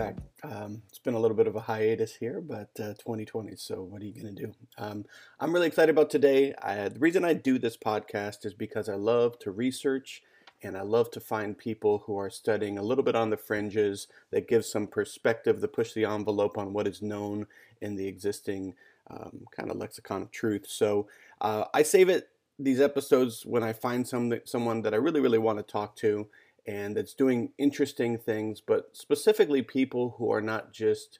back. Um, it's been a little bit of a hiatus here, but uh, 2020. So what are you going to do? Um, I'm really excited about today. I, the reason I do this podcast is because I love to research and I love to find people who are studying a little bit on the fringes that give some perspective, that push the envelope on what is known in the existing um, kind of lexicon of truth. So uh, I save it these episodes when I find some someone that I really really want to talk to and that's doing interesting things, but specifically people who are not just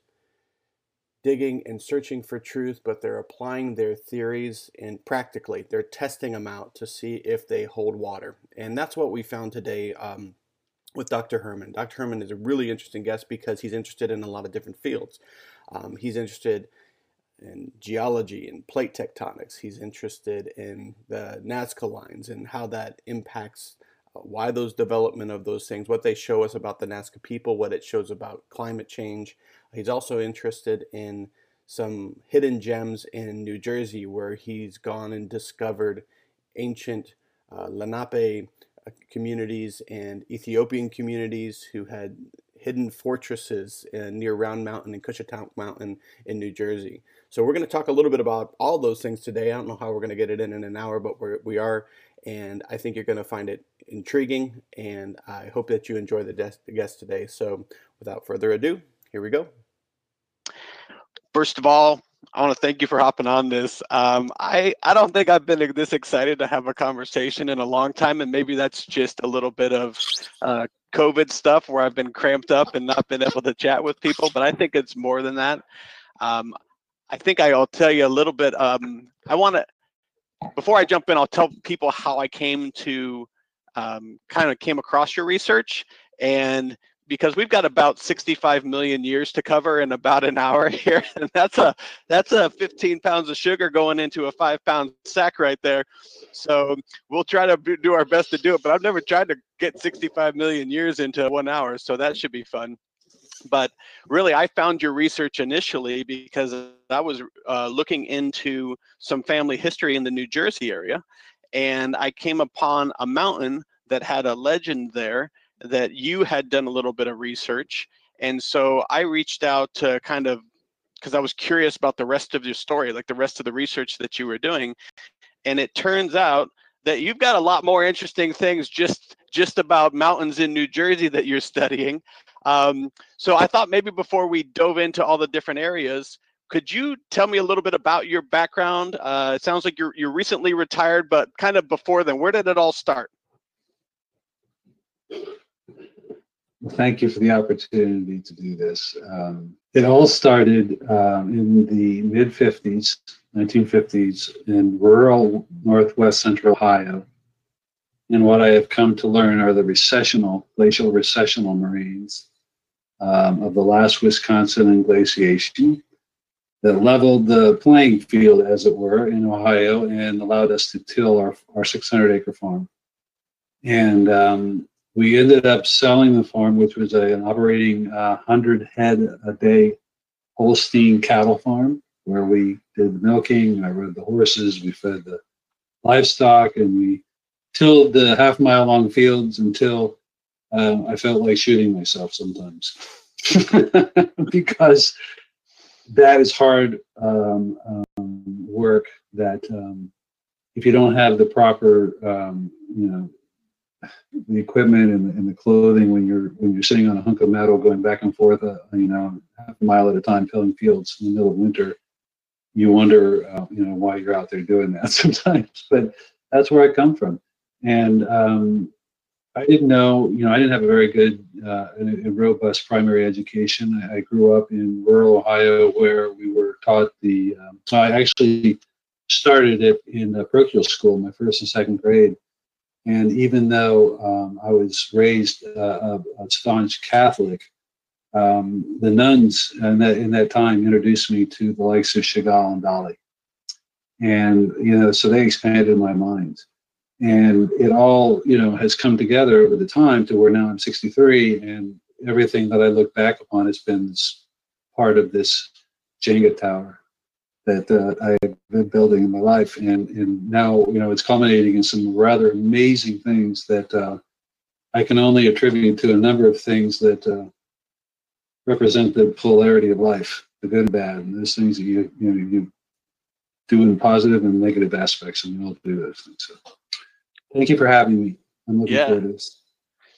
digging and searching for truth, but they're applying their theories and practically they're testing them out to see if they hold water. And that's what we found today um, with Dr. Herman. Dr. Herman is a really interesting guest because he's interested in a lot of different fields. Um, he's interested in geology and plate tectonics. He's interested in the Nazca lines and how that impacts why those development of those things, what they show us about the Nazca people, what it shows about climate change. He's also interested in some hidden gems in New Jersey where he's gone and discovered ancient uh, Lenape uh, communities and Ethiopian communities who had hidden fortresses uh, near Round Mountain and Cushetunk Mountain in New Jersey. So we're going to talk a little bit about all those things today. I don't know how we're going to get it in in an hour, but we're, we are and I think you're going to find it intriguing. And I hope that you enjoy the, guest today. So, without further ado, here we go. First of all, I want to thank you for hopping on this. Um, I I don't think I've been this excited to have a conversation in a long time, and maybe that's just a little bit of uh, COVID stuff where I've been cramped up and not been able to chat with people. But I think it's more than that. Um, I think I'll tell you a little bit. Um, I want to before I jump in, I'll tell people how I came to um, kind of came across your research and because we've got about 65 million years to cover in about an hour here and that's a that's a 15 pounds of sugar going into a five pound sack right there. So we'll try to do our best to do it but i've never tried to get 65 million years into one hour so that should be fun. But really i found your research initially because i was uh, looking into some family history in the new jersey area and i came upon a mountain that had a legend there that you had done a little bit of research. And so i reached out to kind of because i was curious about the rest of your story like the rest of the research that you were doing. And it turns out that you've got a lot more interesting things just just about mountains in new jersey that you're studying. Um, so I thought maybe before we dove into all the different areas, could you tell me a little bit about your background? Uh, it sounds like you're you're recently retired, but kind of before then, where did it all start? thank you for the opportunity to do this. Um, it all started um, in the mid 50s, 1950s, in rural northwest central Ohio. And what I have come to learn are the recessional, glacial recessional moraines um, of the last Wisconsin glaciation that leveled the playing field, as it were, in Ohio and allowed us to till our, our 600 acre farm. And um, we ended up selling the farm, which was a, an operating uh, 100 head a day Holstein cattle farm, where we did the milking, I rode the horses, we fed the livestock, and we tilled the half mile long fields until um, I felt like shooting myself sometimes because that is hard um, um, work. That um, if you don't have the proper, um, you know, the equipment and the, and the, clothing when you're when you're sitting on a hunk of metal going back and forth, uh, you know, half a mile at a time, tilling fields in the middle of winter, you wonder, uh, you know, why you're out there doing that sometimes. But that's where I come from, and um, I didn't know, you know, I didn't have a very good uh, and, robust primary education. I, grew up in rural Ohio where we were taught the, um, I actually started it in a parochial school, my first and second grade. And even though um, I was raised uh, a, a, staunch Catholic, um, the nuns in that, in that time introduced me to the likes of Chagall and Dali. And, you know, so they expanded my mind and it all you know has come together over the time to where now i'm 63 and everything that i look back upon has been part of this jenga tower that uh, i've been building in my life and and now you know it's culminating in some rather amazing things that uh, i can only attribute to a number of things that uh, represent the polarity of life, the good and bad, and those things that you you know you do in positive and negative aspects, and we all do those things. So, thank you for having me. I'm looking Yeah. forward to this.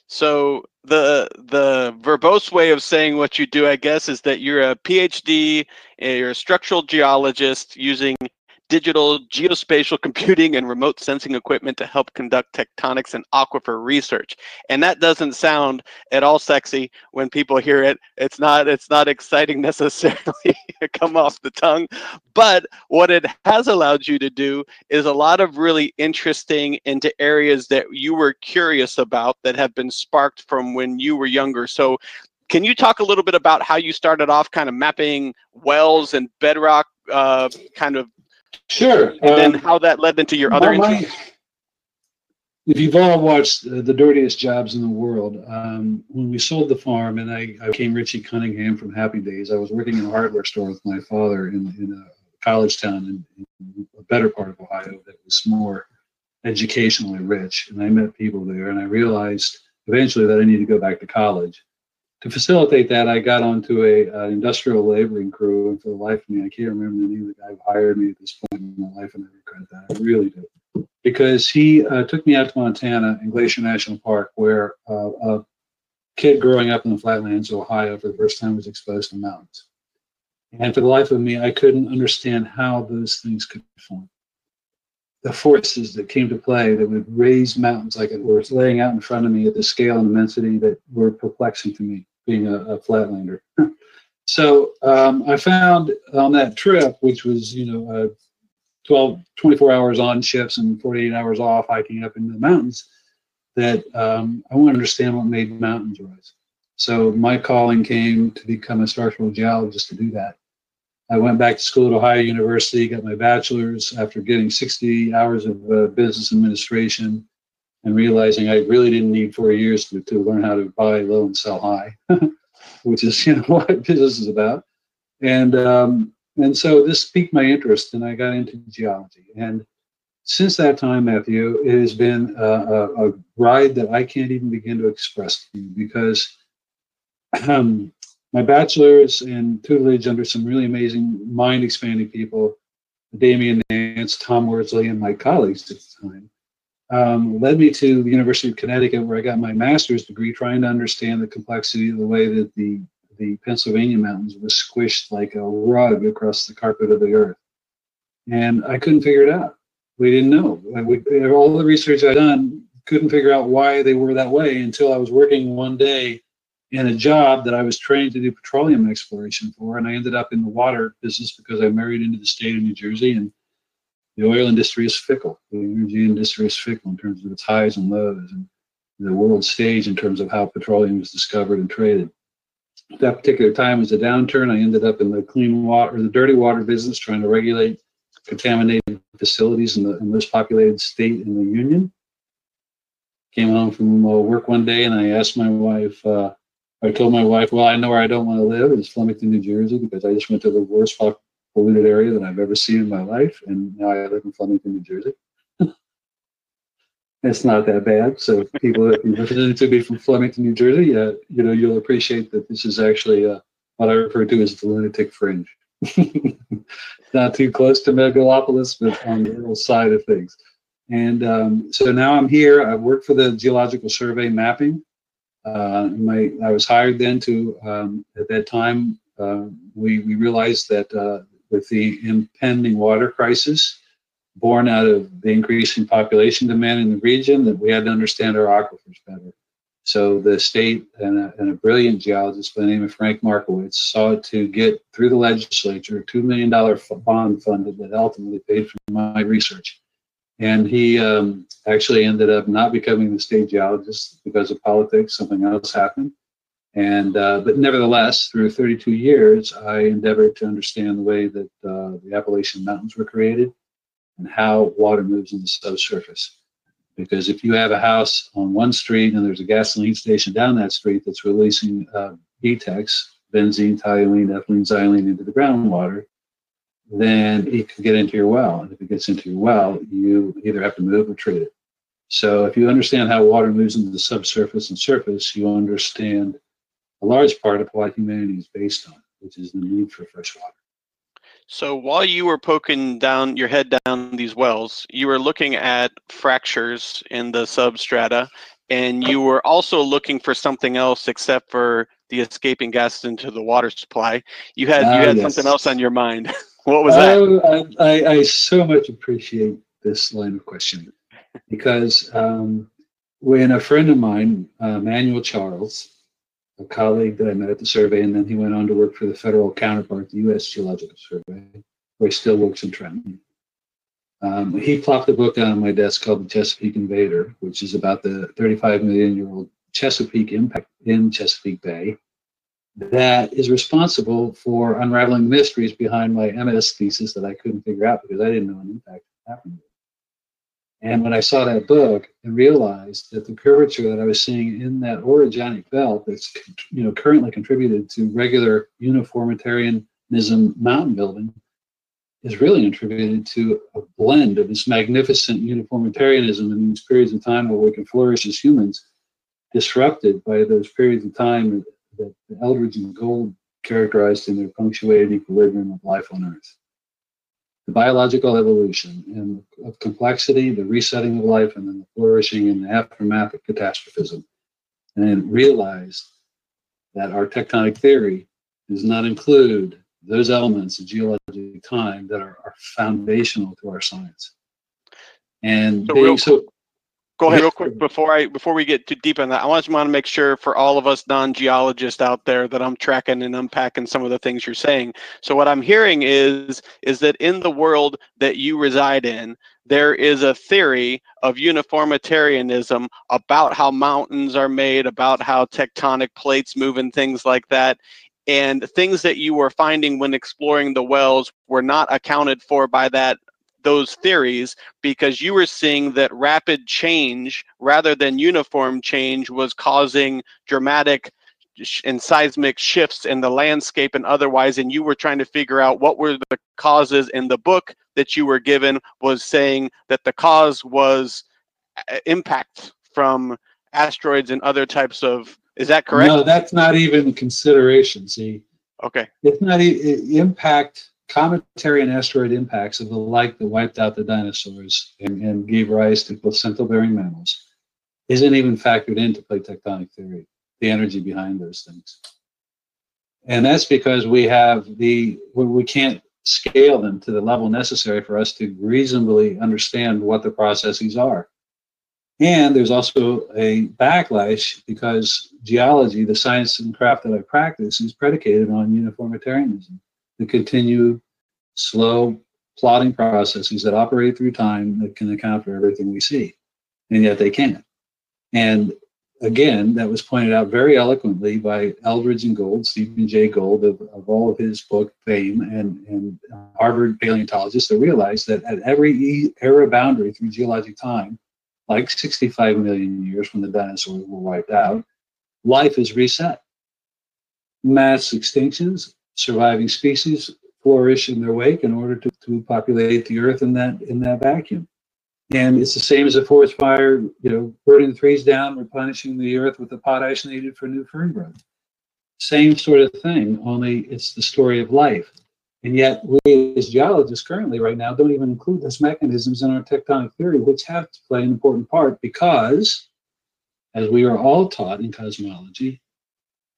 So the the verbose way of saying what you do, I guess, is that you're a PhD, uh, you're a structural geologist using digital geospatial computing and remote sensing equipment to help conduct tectonics and aquifer research. And that doesn't sound at all sexy when people hear it. It's not it's not exciting necessarily come off the tongue, but what it has allowed you to do is a lot of really interesting into areas that you were curious about that have been sparked from when you were younger. So can you talk a little bit about how you started off kind of mapping wells and bedrock uh, kind of Sure. and then um, how that led into your other my- if you've all watched uh, the dirtiest jobs in the world, um, when we sold the farm and I, I became Richie Cunningham from Happy Days, I was working in a hardware store with my father in, in a college town in, in a better part of Ohio that was more educationally rich. And I met people there and I realized eventually that I needed to go back to college. To facilitate that, I got onto a uh, industrial laboring crew, and for the life of me, I can't remember the name of the guy who hired me at this point in my life, and I regret that. I really do because he uh, took me out to Montana in Glacier National Park, where uh, a kid growing up in the flatlands of Ohio for the first time was exposed to mountains. And for the life of me, I couldn't understand how those things could form. The forces that came to play that would raise mountains like it was laying out in front of me at the scale and immensity that were perplexing to me, being a, a flatlander. so um, I found on that trip, which was, you know, uh, 12, 24 hours on shifts and 48 hours off hiking up into the mountains that um, I want to understand what made mountains rise. So my calling came to become a structural geologist to do that. I went back to school at Ohio University, got my bachelor's after getting 60 hours of uh, business administration and realizing I really didn't need four years to, to learn how to buy low and sell high, which is you know what business is about. And um, and so this piqued my interest, and I got into geology. And since that time, Matthew, it has been a, a, a ride that I can't even begin to express to you because um, my bachelor's and tutelage under some really amazing, mind expanding people, Damian Nance, Tom Worsley, and my colleagues at the time, um, led me to the University of Connecticut, where I got my master's degree, trying to understand the complexity of the way that the the Pennsylvania mountains was squished like a rug across the carpet of the earth. And I couldn't figure it out. We didn't know. We, all the research I'd done couldn't figure out why they were that way until I was working one day in a job that I was trained to do petroleum exploration for. And I ended up in the water business because I married into the state of New Jersey. And the oil industry is fickle. The energy industry is fickle in terms of its highs and lows and the world stage in terms of how petroleum is discovered and traded that particular time was a downturn. I ended up in the clean water, the dirty water business, trying to regulate contaminated facilities in the, most populated state in the union. Came home from uh, work one day and I asked my wife, uh, I told my wife, well, I know where I don't want to live. It's Flemington, New Jersey, because I just went to the worst polluted area that I've ever seen in my life. And now I live in Flemington, New Jersey. it's not that bad. So people that listen to be from Flemington, New Jersey, uh, you know, you'll appreciate that this is actually uh, what I refer to as the lunatic fringe. not too close to Megalopolis, but on the little side of things. And um, so now I'm here. I work for the Geological Survey mapping. Uh, my I was hired then to um, at that time uh, we we realized that uh, with the impending water crisis, born out of the increasing population demand in the region that we had to understand our aquifers better. So the state and a, and a brilliant geologist by the name of Frank Markewicz saw to get through the legislature a $2 million bond funded that ultimately paid for my research. And he um, actually ended up not becoming the state geologist because of politics. Something else happened. And uh, but nevertheless, through 32 years, I endeavored to understand the way that uh, the Appalachian Mountains were created and how water moves in the subsurface. Because if you have a house on one street and there's a gasoline station down that street that's releasing uh, BTEX, benzene, toluene, ethylene, xylene into the groundwater, then it could get into your well. And if it gets into your well, you either have to move or treat it. So if you understand how water moves into the subsurface and surface, you understand a large part of what humanity is based on, which is the need for fresh water. So while you were poking down your head down these wells, you were looking at fractures in the substrata, and you were also looking for something else except for the escaping gases into the water supply. You had you Ah, had yes. something else on your mind. what was that? Oh, I, I, I so much appreciate this line of questioning because um, when a friend of mine, uh, Manuel Charles, a colleague that I met at the survey, and then he went on to work for the federal counterpart, the U.S. Geological Survey, where he still works in Trenton. Um, he plopped a book on my desk called The Chesapeake Invader, which is about the 35 million year old Chesapeake impact in Chesapeake Bay that is responsible for unraveling mysteries behind my MS thesis that I couldn't figure out because I didn't know an impact happened. And when I saw that book and realized that the curvature that I was seeing in that orogenic belt that's you know currently contributed to regular uniformitarianism mountain building is really attributed to a blend of this magnificent uniformitarianism in these periods of time where we can flourish as humans, disrupted by those periods of time that the Eldredge and Gould characterized in their punctuated equilibrium of life on Earth. The biological evolution and of complexity, the resetting of life, and then the flourishing and the aftermath of catastrophism. And realize that our tectonic theory does not include those elements of geologic time that are, are foundational to our science. And So being so Go ahead real quick before I before we get too deep on that. I just want to make sure for all of us non-geologists out there that I'm tracking and unpacking some of the things you're saying. So what I'm hearing is is that in the world that you reside in, there is a theory of uniformitarianism about how mountains are made, about how tectonic plates move and things like that. And things that you were finding when exploring the wells were not accounted for by that those theories because you were seeing that rapid change rather than uniform change was causing dramatic and seismic shifts in the landscape and otherwise and you were trying to figure out what were the causes in the book that you were given was saying that the cause was uh, impact from asteroids and other types of is that correct no, that's not even consideration. See, okay it's not e- impact cometary and asteroid impacts of the like that wiped out the dinosaurs and, and gave rise to placental bearing mammals isn't even factored into plate tectonic theory the energy behind those things. And that's because we have the we we can't scale them to the level necessary for us to reasonably understand what the processes are. And there's also a backlash because geology, the science and craft that I practice, is predicated on uniformitarianism, the continued slow plotting processes that operate through time that can account for everything we see. And yet they can't. And again, that was pointed out very eloquently by Eldredge and Gould, Stephen Jay Gould, of, of all of his book fame, and, and Harvard paleontologists that realized that at every era boundary through geologic time, like 65 million years when the dinosaurs were wiped out, life is reset. Mass extinctions, surviving species flourish in their wake in order to, to populate the earth in that in that vacuum. And it's the same as a forest fire, you know, burning the trees down, replenishing the earth with the potash needed for new fern growth. Same sort of thing, only it's the story of life. And yet, we as geologists currently, right now, don't even include those mechanisms in our tectonic theory, which have to play an important part because, as we are all taught in cosmology,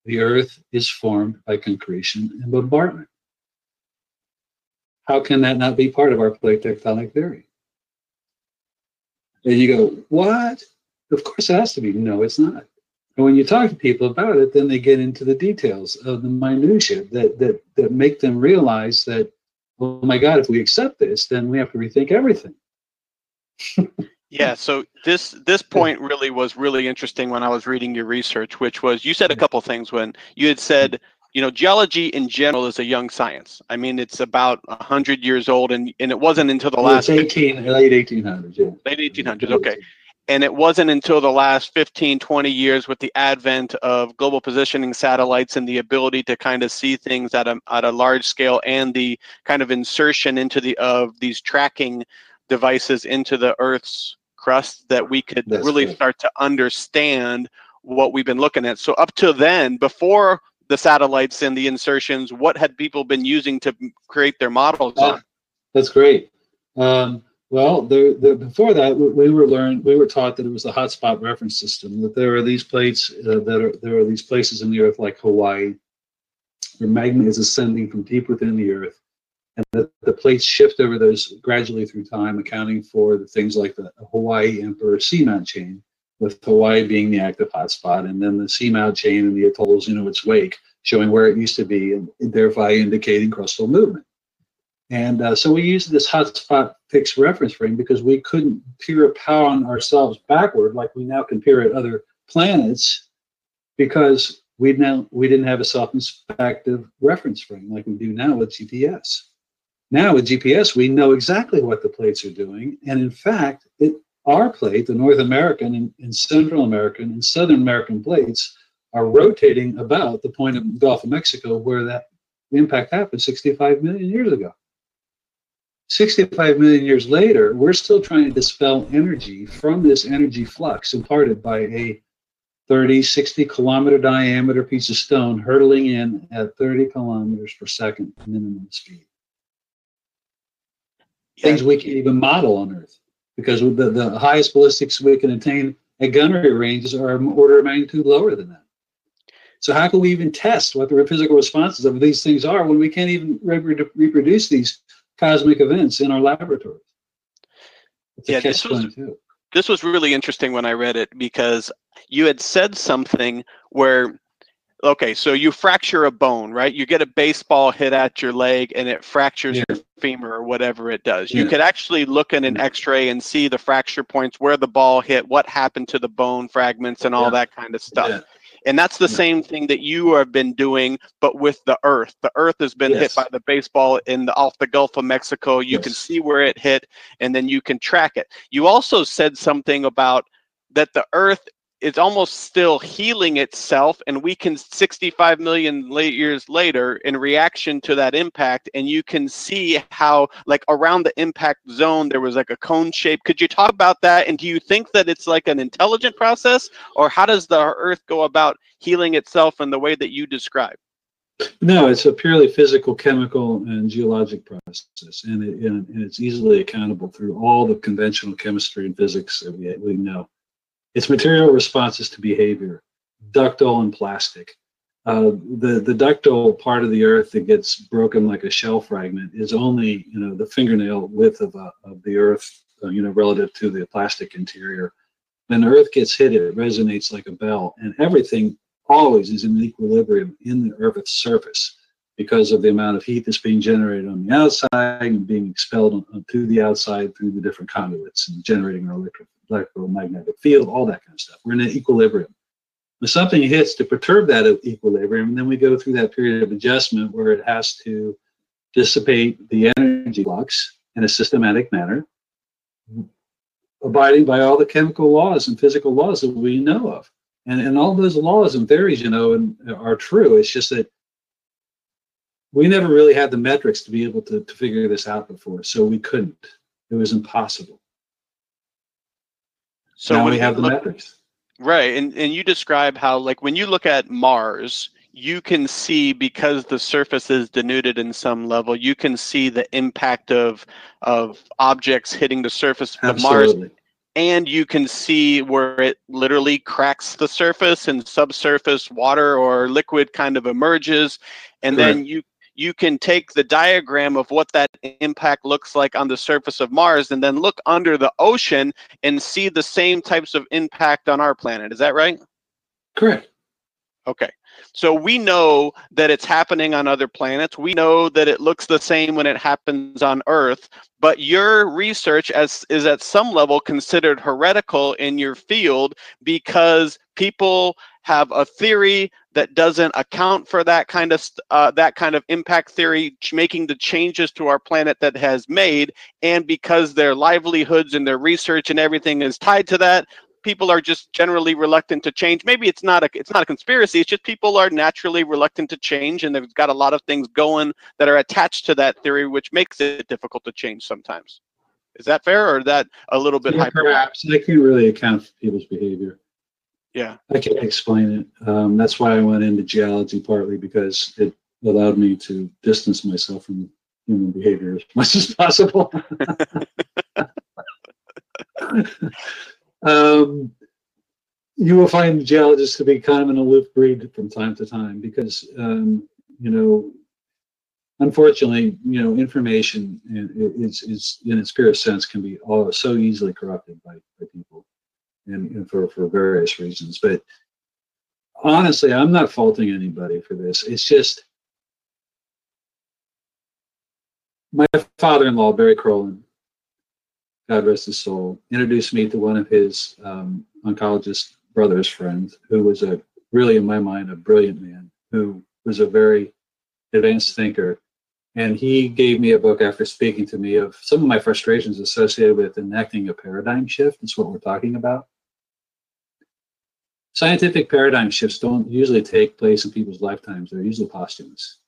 the Earth is formed by concretion and bombardment. How can that not be part of our plate tectonic theory? And you go, what? Of course it has to be. No, it's not. And when you talk to people about it, then they get into the details of the minutia that that that make them realize that, oh my God, if we accept this, then we have to rethink everything. Yeah, so this this point really was really interesting when I was reading your research, which was you said a couple things when you had said, you know, geology in general is a young science. I mean, it's about hundred years old, and and it wasn't until the last it's 18, late 1800s, yeah. late 1800s. Okay, and it wasn't until the last 15 20 years with the advent of global positioning satellites and the ability to kind of see things at a, at a large scale and the kind of insertion into the of these tracking devices into the earth's crust that we could That's really correct. start to understand what we've been looking at. So up to then, before the satellites and the insertions, what had people been using to create their models on? That's great. Um, well, there, there, before that, we were learned, we were taught that it was the hotspot reference system. That there are these plates uh, that are there are these places in the Earth like Hawaii, where magma is ascending from deep within the Earth, and the, the plates shift over those gradually through time, accounting for the things like the Hawaii Emperor Seamount chain, with Hawaii being the active hotspot, and then the seamount chain and the atolls in its wake, showing where it used to be, and thereby indicating crustal movement. And uh, so we used this hotspot fixed reference frame because we couldn't peer upon ourselves backward like we now can peer at other planets because we now we didn't have a self-inspective reference frame like we do now with GPS. Now with GPS, we know exactly what the plates are doing, and in fact, it our plate, the North American and, and, Central American and Southern American plates, are rotating about the point of Gulf of Mexico where that impact happened 65 million years ago. 65 million years later, we're still trying to dispel energy from this energy flux imparted by a 30, 60 kilometer diameter piece of stone hurtling in at 30 kilometers per second minimum speed. Yeah. Things we can't even model on Earth because the, the highest ballistics we can attain at gunnery ranges are of order of magnitude lower than that. So how can we even test what the physical responses of these things are when we can't even reproduce these cosmic events in our laboratories? yeah, this was, this was really interesting when I read it because you had said something where okay, so you fracture a bone, right? You get a baseball hit at your leg and it fractures yeah. your femur or whatever it does. Yeah. You could actually look in an x-ray and see the fracture points, where the ball hit, what happened to the bone fragments and all yeah. that kind of stuff. And that's the same thing that you have been doing, but with the earth. The earth has been yes. hit by the baseball in the off the Gulf of Mexico. You yes. can see where it hit and then you can track it. You also said something about that the earth it's almost still healing itself and we can 65 million late years later in reaction to that impact and you can see how like around the impact zone there was like a cone shape could you talk about that and do you think that it's like an intelligent process or how does the earth go about healing itself in the way that you describe no, it's a purely physical, chemical, and geologic process, and, it, and, it's easily accountable through all the conventional chemistry and physics that we, we know. It's material responses to behavior, ductile and plastic. Uh, the the ductile part of the earth that gets broken like a shell fragment is only you know the fingernail width of, a, of the earth uh, you know relative to the plastic interior when the earth gets hit it resonates like a bell and everything always is in equilibrium in the earth's surface because of the amount of heat that's being generated on the outside and being expelled on, to the outside through the different conduits and generating our electric electromagnetic field, all that kind of stuff. We're in an equilibrium. When something hits to perturb that equilibrium, and then we go through that period of adjustment where it has to dissipate the energy flux in a systematic manner, abiding by all the chemical laws and physical laws that we know of. And, and all those laws and theories, you know, and are true. It's just that we never really had the metrics to be able to, to figure this out before. So we couldn't. It was impossible. So now we have the look, metrics. Right. And and you describe how like when you look at Mars, you can see because the surface is denuded in some level, you can see the impact of of objects hitting the surface of Mars and you can see where it literally cracks the surface and subsurface water or liquid kind of emerges and then you you can take the diagram of what that impact looks like on the surface of Mars and then look under the ocean and see the same types of impact on our planet. Is that right? Correct. Okay. So we know that it's happening on other planets. We know that it looks the same when it happens on Earth. But your research as, is at some level considered heretical in your field because people have a theory that doesn't account for that kind of uh, that kind of impact theory making the changes to our planet that has made and because their livelihoods and their research and everything is tied to that people are just generally reluctant to change. Maybe it's not a it's not a conspiracy it's just people are naturally reluctant to change and they've got a lot of things going that are attached to that theory which makes it difficult to change sometimes. Is that fair or that a little bit yeah, perhaps. I can't really account for people's behavior Yeah. I can't explain it. Um, that's why I went into geology partly because it allowed me to distance myself from human behavior as much as possible. um, you will find geologists to be kind of an aloof breed from time to time because, um, you know, unfortunately, you know, information is, is in its purest sense can be all, so easily corrupted by, by people and, and for, for various reasons. But honestly, I'm not faulting anybody for this. It's just my father-in-law, Barry Crowland, God rest his soul, introduced me to one of his um, oncologist brother's friends, who was a really, in my mind, a brilliant man, who was a very advanced thinker. And he gave me a book after speaking to me of some of my frustrations associated with enacting a paradigm shift. That's what we're talking about. Scientific paradigm shifts don't usually take place in people's lifetimes, they're usually posthumous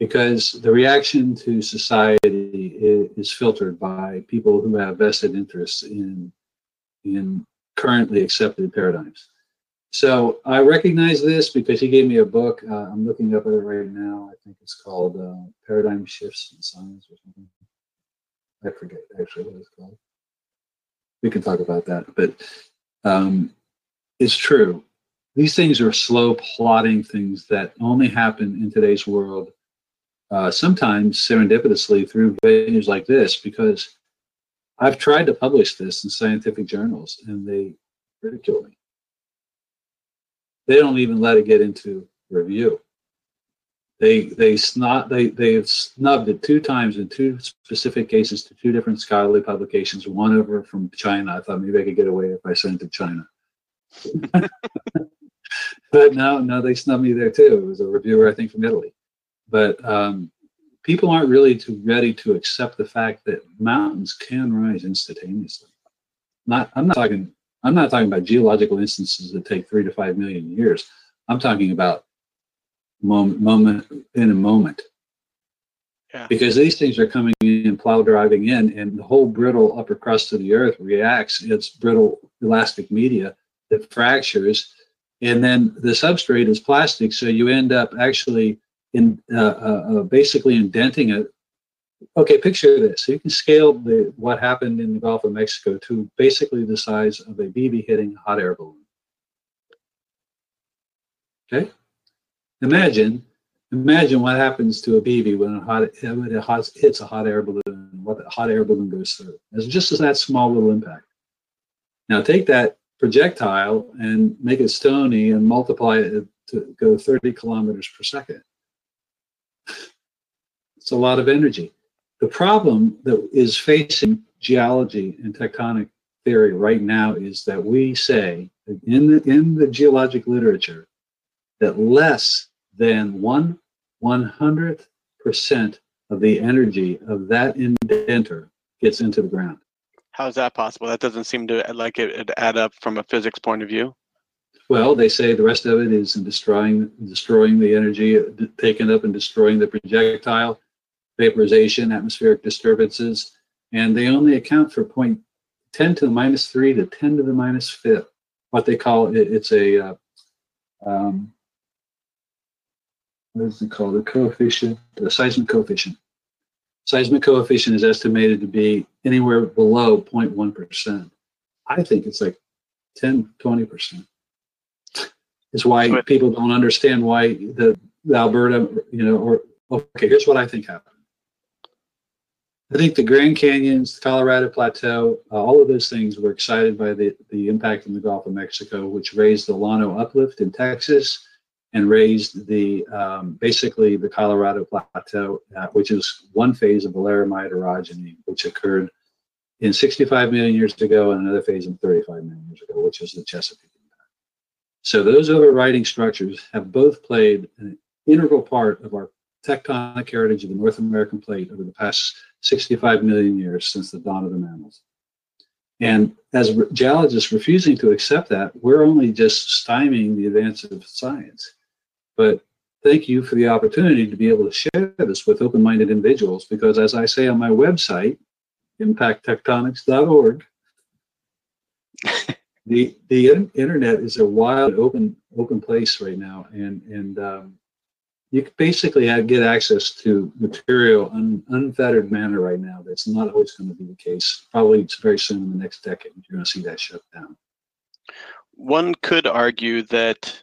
because the reaction to society is filtered by people who have vested interests in in currently accepted paradigms. So I recognize this because he gave me a book. Uh, I'm looking up at it right now. I think it's called uh, Paradigm Shifts in Science or something. I forget actually what it's called. We can talk about that, but um, it's true. These things are slow plotting things that only happen in today's world uh, sometimes serendipitously through venues like this because I've tried to publish this in scientific journals and they ridicule me. They don't even let it get into review. They they snot they they have snubbed it two times in two specific cases to two different scholarly publications. One over from China. I thought maybe I could get away if I sent it to China. But no, no, they snubbed me there too. It was a reviewer, I think, from Italy but um, people aren't really too ready to accept the fact that mountains can rise instantaneously. Not, I'm not talking. I'm not talking about geological instances that take three to five million years. I'm talking about moment, moment in a moment. Yeah. Because these things are coming in, plow driving in, and the whole brittle upper crust of the earth reacts. It's brittle elastic media fractures, and then the substrate is plastic. So you end up actually in uh, uh, uh, basically indenting it. Okay, picture this. So you can scale the what happened in the Gulf of Mexico to basically the size of a BB hitting a hot air balloon. Okay, imagine imagine what happens to a BB when a hot when it hot, hits a hot air balloon. What the hot air balloon goes through. It's just as that small little impact. Now take that projectile and make it stony and multiply it to go 30 kilometers per second. It's a lot of energy. The problem that is facing geology and tectonic theory right now is that we say in the, in the geologic literature that less than one one hundredth percent of the energy of that indenter gets into the ground. How is that possible? That doesn't seem to like it, it add up from a physics point of view. Well, they say the rest of it is in destroying destroying the energy taken up and destroying the projectile vaporization, atmospheric disturbances, and they only account for point 10 to the minus 3 to 10 to the minus 5. What they call it, it's a, uh, um, what is it called? The coefficient, the seismic coefficient. Seismic coefficient is estimated to be anywhere below 0.1%. I think it's like 10, 20%. Is why people don't understand why the, the Alberta, you know, or okay, here's what I think happened. I think the Grand Canyons, the Colorado Plateau, uh, all of those things were excited by the, the impact in the Gulf of Mexico, which raised the Llano uplift in Texas and raised the um, basically the Colorado Plateau, uh, which is one phase of the laramide orogeny, which occurred in 65 million years ago, and another phase in 35 million years ago, which is the Chesapeake. So those overriding structures have both played an integral part of our tectonic heritage of the North American plate over the past 65 million years since the dawn of the mammals. And as geologists refusing to accept that, we're only just stymieing the advance of science. But thank you for the opportunity to be able to share this with open minded individuals because, as I say on my website, impacttectonics.org, the the internet is a wild open open place right now, and and um, you can basically have, get access to material in unfettered manner right now. That's not always going to be the case. Probably it's very soon in the next decade you're going to see that shut down. One could argue that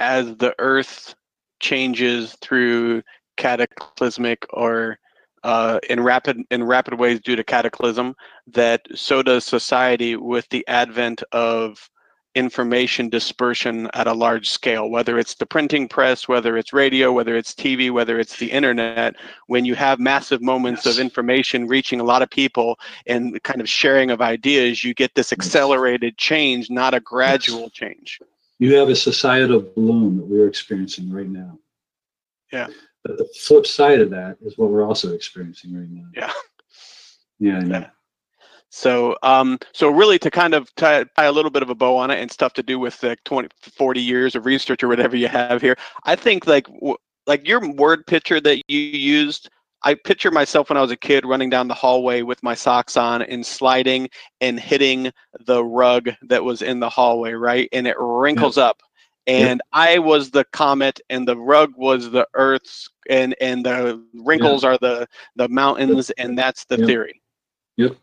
as the Earth changes through cataclysmic or uh, in rapid in rapid ways due to cataclysm, that so does society with the advent of information dispersion at a large scale, whether it's the printing press, whether it's radio, whether it's TV, whether it's the internet, when you have massive moments yes. of information reaching a lot of people and kind of sharing of ideas, you get this accelerated change, not a gradual yes. change. You have a societal bloom that we're experiencing right now. Yeah. But the flip side of that is what we're also experiencing right now. Yeah. Yeah. Yeah. So, um, so really to kind of tie, tie, a little bit of a bow on it and stuff to do with the 20, 40 years of research or whatever you have here, I think like, like your word picture that you used, I picture myself when I was a kid running down the hallway with my socks on and sliding and hitting the rug that was in the hallway, right? And it wrinkles yeah. up. And yeah. I was the comet and the rug was the earth's and and the wrinkles yeah. are the the mountains and that's the theory. Yep.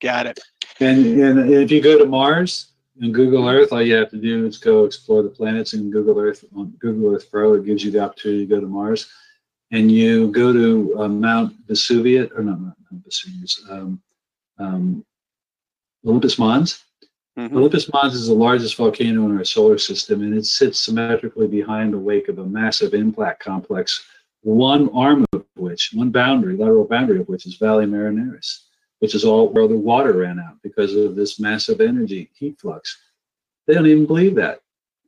Got it. And, and if you go to Mars and Google Earth, all you have to do is go explore the planets in Google Earth on Google Earth Pro. It gives you the opportunity to go to Mars. And you go to uh, Mount Vesuvius, or not Mount Vesuvius, um, um, Olympus Mons. Mm-hmm. Olympus Mons is the largest volcano in our solar system, and it sits symmetrically behind the wake of a massive impact complex, one arm of which, one boundary, lateral boundary of which is Valles Marineris which is all where the water ran out because of this massive energy heat flux. They don't even believe that.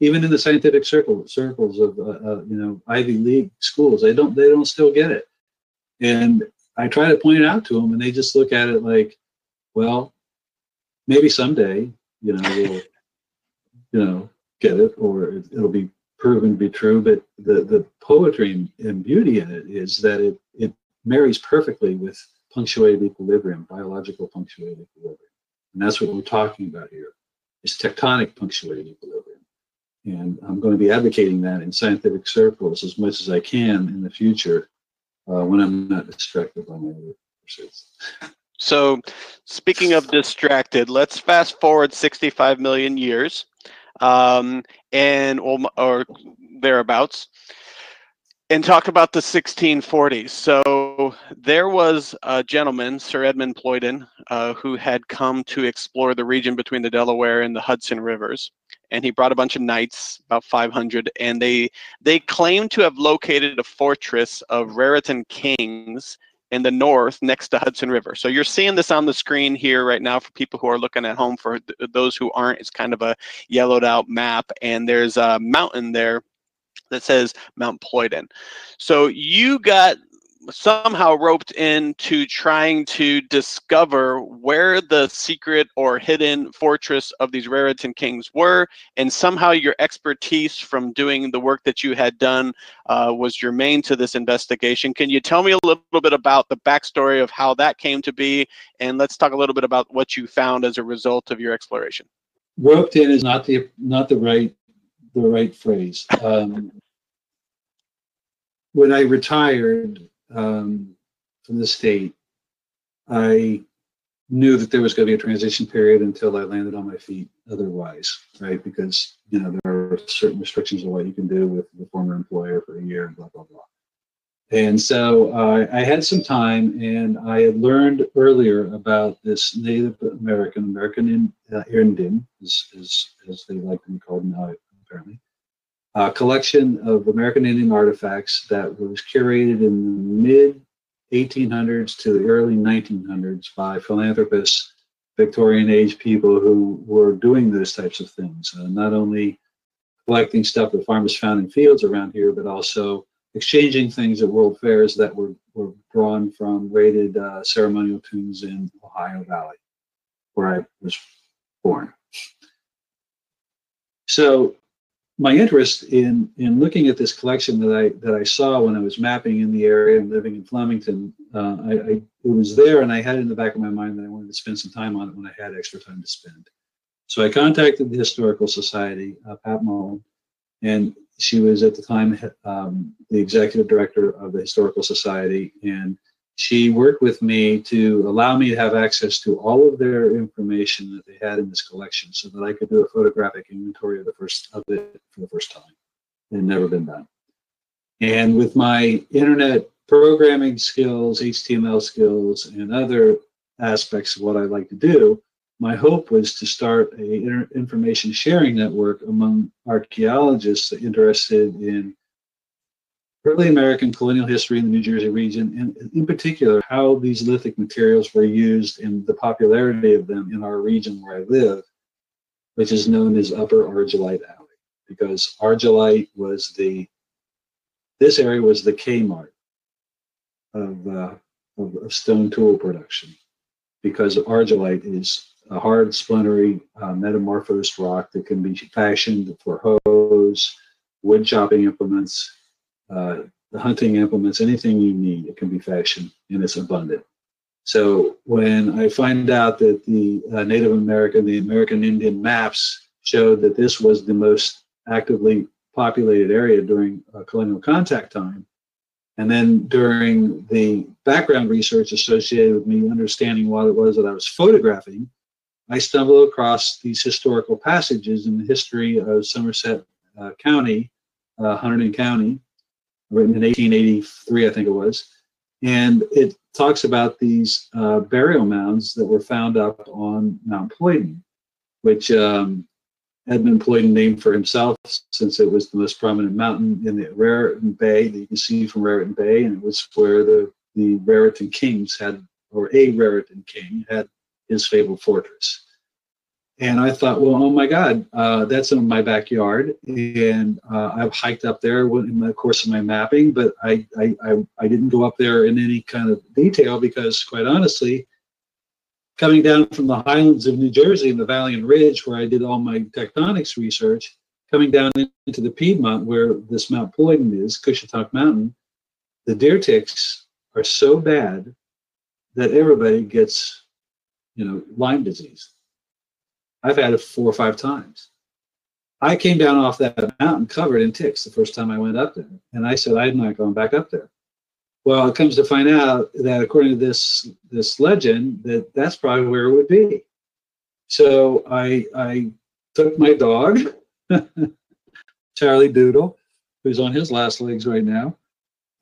Even in the scientific circle, circles of uh, uh, you know Ivy League schools, they don't they don't still get it. And I try to point it out to them, and they just look at it like, well, maybe someday, you know, we'll you know get it, or it, it'll be proven to be true. But the the poetry and beauty in it is that it it marries perfectly with punctuated equilibrium, biological punctuated equilibrium. And that's what we're talking about here, is tectonic punctuated equilibrium. And I'm going to be advocating that in scientific circles as much as I can in the future uh, when I'm not distracted by my other pursuits. So, speaking of distracted, let's fast forward 65 million years, um, and or thereabouts and talk about the 1640s. So there was a gentleman, Sir Edmund Plowden, uh, who had come to explore the region between the Delaware and the Hudson rivers, and he brought a bunch of knights, about 500, and they they claim to have located a fortress of Raritan kings in the north next to Hudson River. So you're seeing this on the screen here right now for people who are looking at home. For th- those who aren't, it's kind of a yellowed out map, and there's a mountain there that says Mount Plowden. So you got somehow roped into trying to discover where the secret or hidden fortress of these Raritan kings were, and somehow your expertise from doing the work that you had done uh, was germane to this investigation. Can you tell me a little bit about the backstory of how that came to be, and let's talk a little bit about what you found as a result of your exploration. Roped in is not the not the right the right phrase. Um, when I retired um, from the state, I knew that there was going to be a transition period until I landed on my feet. Otherwise, right? Because you know there are certain restrictions of what you can do with the former employer for a year and blah blah blah. And so uh, I had some time, and I had learned earlier about this Native American, American in, uh, Indian, as, as, as they like to be called now, apparently, a collection of American Indian artifacts that was curated in the mid 1800s to the early 1900s by philanthropists, Victorian age people who were doing those types of things, uh, not only collecting stuff that farmers found in fields around here, but also exchanging things at world fairs that were, were drawn from raided uh, ceremonial tombs in Ohio Valley, where I was born. So my interest in in looking at this collection that I that I saw when I was mapping in the area and living in Flemington, uh, I, I, it was there, and I had in the back of my mind that I wanted to spend some time on it when I had extra time to spend. So I contacted the Historical Society, uh, Pat Mullen, and she was at the time um, the executive director of the Historical Society, and she worked with me to allow me to have access to all of their information that they had in this collection, so that I could do a photographic inventory of the first of it for the first time. It had never been done. And with my internet programming skills, HTML skills, and other aspects of what I like to do, my hope was to start a information sharing network among archaeologists interested in early American colonial history in the New Jersey region, and in particular, how these lithic materials were used and the popularity of them in our region where I live, which is known as Upper Argillite Alley, because Argillite was the, this area was the Kmart of, uh, of, of stone tool production, because Argillite is a hard, splintery, uh, metamorphosed rock that can be fashioned for hoes, wood chopping implements, uh, the hunting implements, anything you need, it can be fashioned and it's abundant. So when I find out that the uh, Native American, the American Indian maps showed that this was the most actively populated area during uh, colonial contact time, and then during the background research associated with me understanding what it was that I was photographing, I stumbled across these historical passages in the history of Somerset uh, County, uh, Hunterdon County, written in 1883, I think it was. And it talks about these uh, burial mounds that were found up on Mount Plowden, which um, Edmund Plowden named for himself since it was the most prominent mountain in the Raritan Bay that you can see from Raritan Bay, and it was where the, the Raritan kings had, or a Raritan king had his fabled fortress. And I thought, well, oh my God, uh, that's in my backyard, and uh, I've hiked up there in the course of my mapping, but I, I, I, I didn't go up there in any kind of detail because, quite honestly, coming down from the highlands of New Jersey in the Valley and Ridge, where I did all my tectonics research, coming down into the Piedmont, where this Mount Plowden is, Cushetunk Mountain, the deer ticks are so bad that everybody gets you know, Lyme disease. I've had it four or five times. I came down off that mountain covered in ticks the first time I went up there. And I said, I'm not going back up there. Well, it comes to find out that according to this this legend, that that's probably where it would be. So I I took my dog, Charlie Doodle, who's on his last legs right now,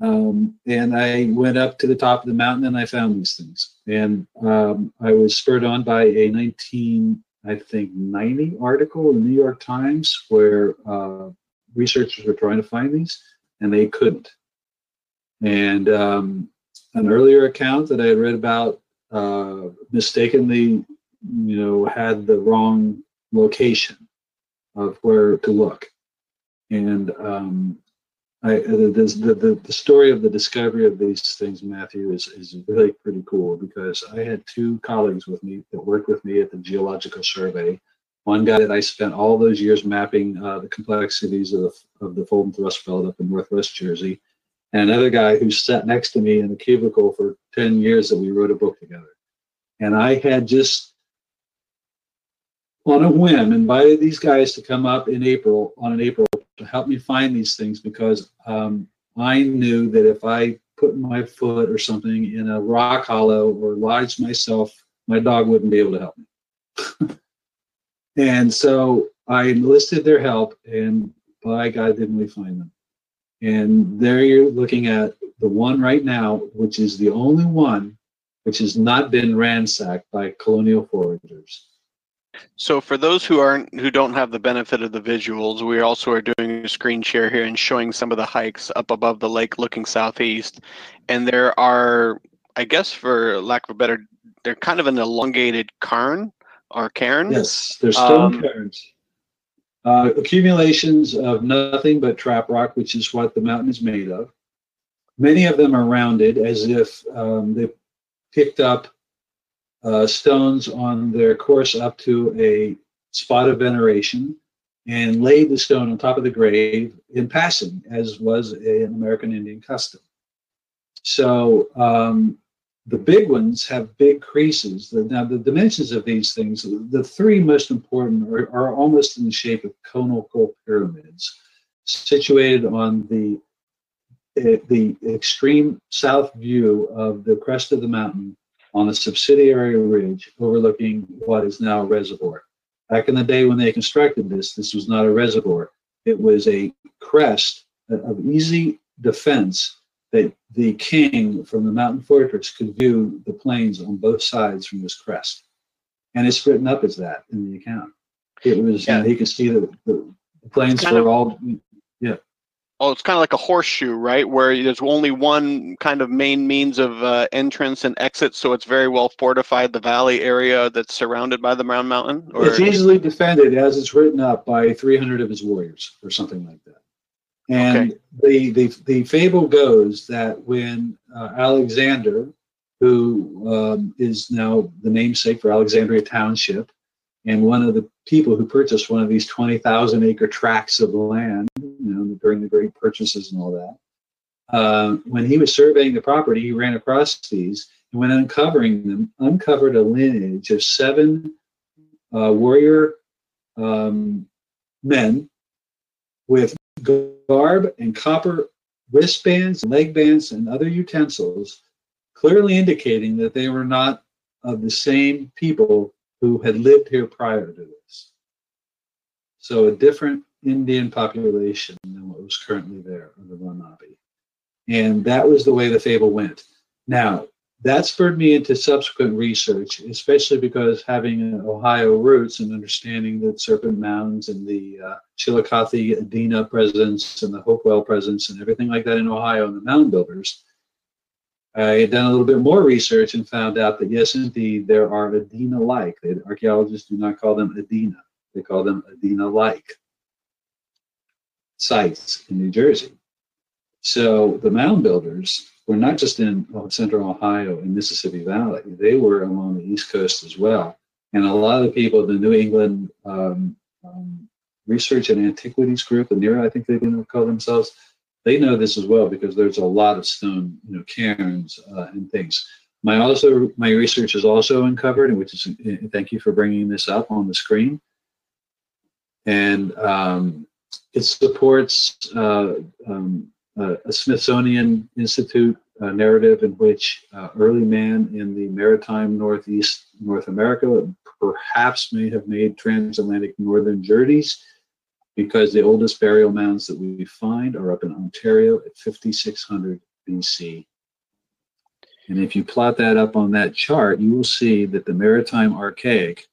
um, and I went up to the top of the mountain and I found these things. And um, I was spurred on by a 19, I think, 90 article in the New York Times where uh, researchers were trying to find these and they couldn't. And um, an earlier account that I had read about uh, mistakenly, you know, had the wrong location of where to look. And um, I, the, the, the story of the discovery of these things, Matthew, is, is really pretty cool because I had two colleagues with me that worked with me at the Geological Survey. One guy that I spent all those years mapping uh, the complexities of the, of the and thrust belt up in Northwest Jersey, and another guy who sat next to me in the cubicle for 10 years that we wrote a book together. And I had just on a whim invited these guys to come up in April on an April to help me find these things because um, I knew that if I put my foot or something in a rock hollow or lodged myself, my dog wouldn't be able to help me. and so I enlisted their help, and by God, didn't we find them? And there you're looking at the one right now, which is the only one which has not been ransacked by colonial foragers. So for those who aren't who don't have the benefit of the visuals, we also are doing a screen share here and showing some of the hikes up above the lake looking southeast. And there are, I guess for lack of a better, they're kind of an elongated cairn or cairn. Yes, they're stone um, cairns. Uh, accumulations of nothing but trap rock, which is what the mountain is made of. Many of them are rounded as if um, they picked up uh, stones on their course up to a spot of veneration and laid the stone on top of the grave in passing, as was an American Indian custom. So um, the big ones have big creases. Now, the dimensions of these things, the three most important are, are almost in the shape of conical pyramids, situated on the eh, the extreme south view of the crest of the mountain on a subsidiary ridge overlooking what is now a reservoir. Back in the day when they constructed this, this was not a reservoir. It was a crest of easy defense that the king from the mountain fortress could view the plains on both sides from this crest. And it's written up as that in the account. It was, yeah. you know, he could see the, the, the plains were all, yeah. Oh, it's kind of like a horseshoe, right? Where there's only one kind of main means of uh, entrance and exit, so it's very well fortified. The valley area that's surrounded by the Round Mountain. Or? It's easily defended, as it's written up, by 300 of his warriors, or something like that. And okay. the, the the fable goes that when uh, Alexander, who um, is now the namesake for Alexandria Township, and one of the people who purchased one of these twenty thousand acre tracts of land, during the great purchases and all that, uh, when he was surveying the property, he ran across these and when uncovering them, uncovered a lineage of seven uh, warrior um, men with garb and copper wristbands, leg bands, and other utensils, clearly indicating that they were not of the same people who had lived here prior to this. So a different Indian population was currently there, the Lenape. And that was the way the fable went. Now, that spurred me into subsequent research, especially because having Ohio roots and understanding the Serpent Mounds and the uh, Chillicothe Adena presence and the Hopewell presence and everything like that in Ohio and the mound builders. I had done a little bit more research and found out that yes, indeed, there are Adena-like. Archaeologists do not call them Adena; they call them Adena-like sites in New Jersey. So the mound builders were not just in central Ohio and Mississippi Valley, they were along the East Coast as well. And a lot of the people, the New England um, um, Research and Antiquities Group, the NERA, I think they call themselves, they know this as well because there's a lot of stone, you know, cairns uh, and things. My also my research is also uncovered, and which is thank you for bringing this up on the screen. And um, it supports uh, um, uh, a Smithsonian Institute uh, narrative in which uh, early man in the maritime Northeast North America perhaps may have made transatlantic northern journeys because the oldest burial mounds that we find are up in Ontario at 5600 BC. And if you plot that up on that chart, you will see that the maritime archaic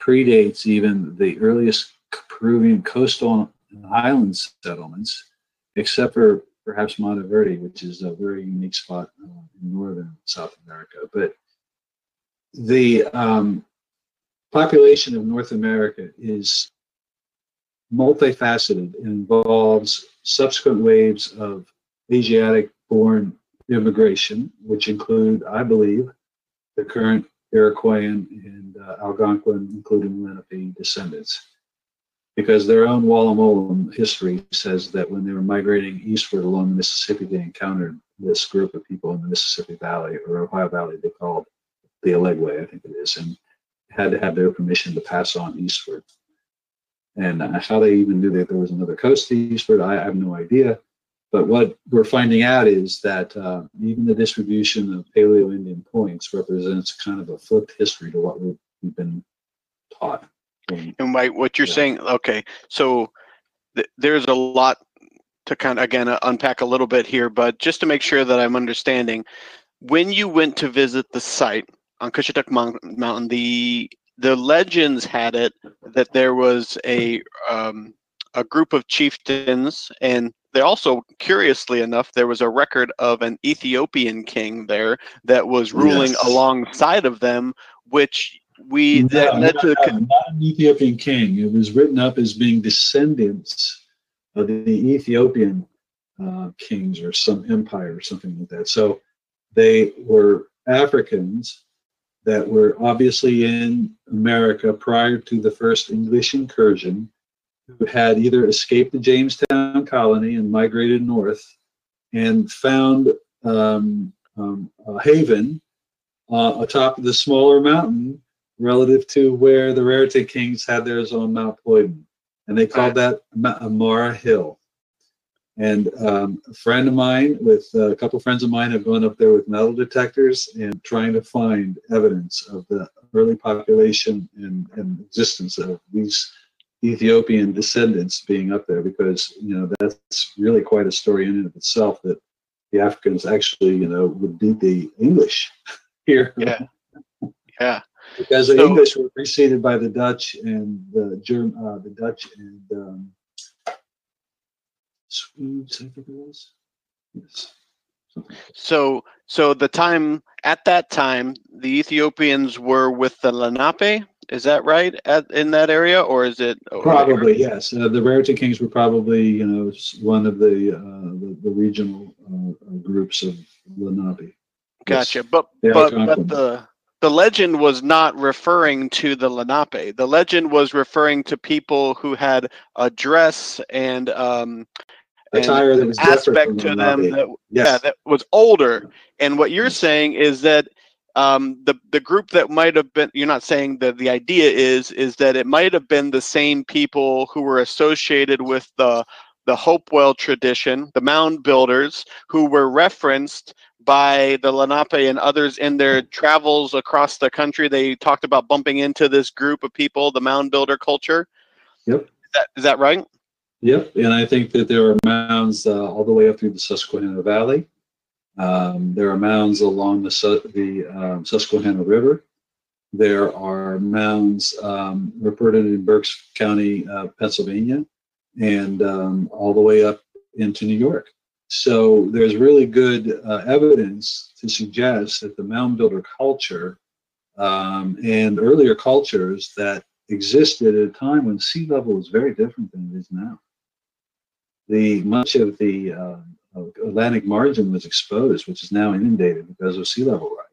predates even the earliest Peruvian coastal and island settlements except for perhaps Monte Verde, which is a very unique spot uh, in northern South America. But the um, population of North America is multifaceted and involves subsequent waves of Asiatic born immigration, which include, I believe, the current Iroquoian and uh, Algonquin, including Lenape descendants because their own Walla history says that when they were migrating eastward along the Mississippi, they encountered this group of people in the Mississippi Valley or Ohio Valley they called the Allegewi, I think it is, and had to have their permission to pass on eastward. And how they even knew that there was another coast eastward, I have no idea. But what we're finding out is that uh, even the distribution of Paleo Indian points represents kind of a flipped history to what we've been taught. And by what you're yeah. saying, okay, so th- there's a lot to kind of again uh, unpack a little bit here, but just to make sure that I'm understanding, when you went to visit the site on Cushetunk Mountain, the the legends had it that there was a um, a group of chieftains, and they also, curiously enough, there was a record of an Ethiopian king there that was ruling yes. alongside of them, which we no, that led not, to the, not an Ethiopian king. It was written up as being descendants of the Ethiopian uh, kings or some empire or something like that. So they were Africans that were obviously in America prior to the first English incursion, who had either escaped the Jamestown colony and migrated north and found um, um, a haven uh, atop the smaller mountain relative to where the Raritan Kings had theirs on Mount Plowden. And they called that Amara Hill. And um, a friend of mine, with uh, a couple of friends of mine, have gone up there with metal detectors and trying to find evidence of the early population and, and existence of these Ethiopian descendants being up there because you know that's really quite a story in and of itself that the Africans actually you know would beat the English here. Yeah. Yeah. Because the So- English were preceded by the Dutch and the Germ, uh, the Dutch and um, Swedes, I think it was. Yes. So, so the time at that time, the Ethiopians were with the Lenape. Is that right? At in that area, or is it Probably yes. Uh, the Raritan Kings were probably you know one of the uh, the, the regional uh, uh, groups of Lenape. Gotcha. But but but the the legend was not referring to the Lenape. The legend was referring to people who had a dress and um Attire that was aspect to them Lenape. that Yes. yeah that was older. And what you're saying is that um, the the group that might have been you're not saying that the idea is is that it might have been the same people who were associated with the the Hopewell tradition, the mound builders, who were referenced by the Lenape and others in their travels across the country. They talked about bumping into this group of people, the mound builder culture. Yep. Is that, is that right? Yep, and I think that there are mounds uh, all the way up through the Susquehanna Valley. Um, there are mounds along the Su- the um, Susquehanna River. There are mounds um, reported in Berks County, uh, Pennsylvania, and um, all the way up into New York. So there's really good uh, evidence to suggest that the mound builder culture um, and earlier cultures that existed at a time when sea level was very different than it is now the much of the uh, Atlantic margin was exposed, which is now inundated because of sea level rise.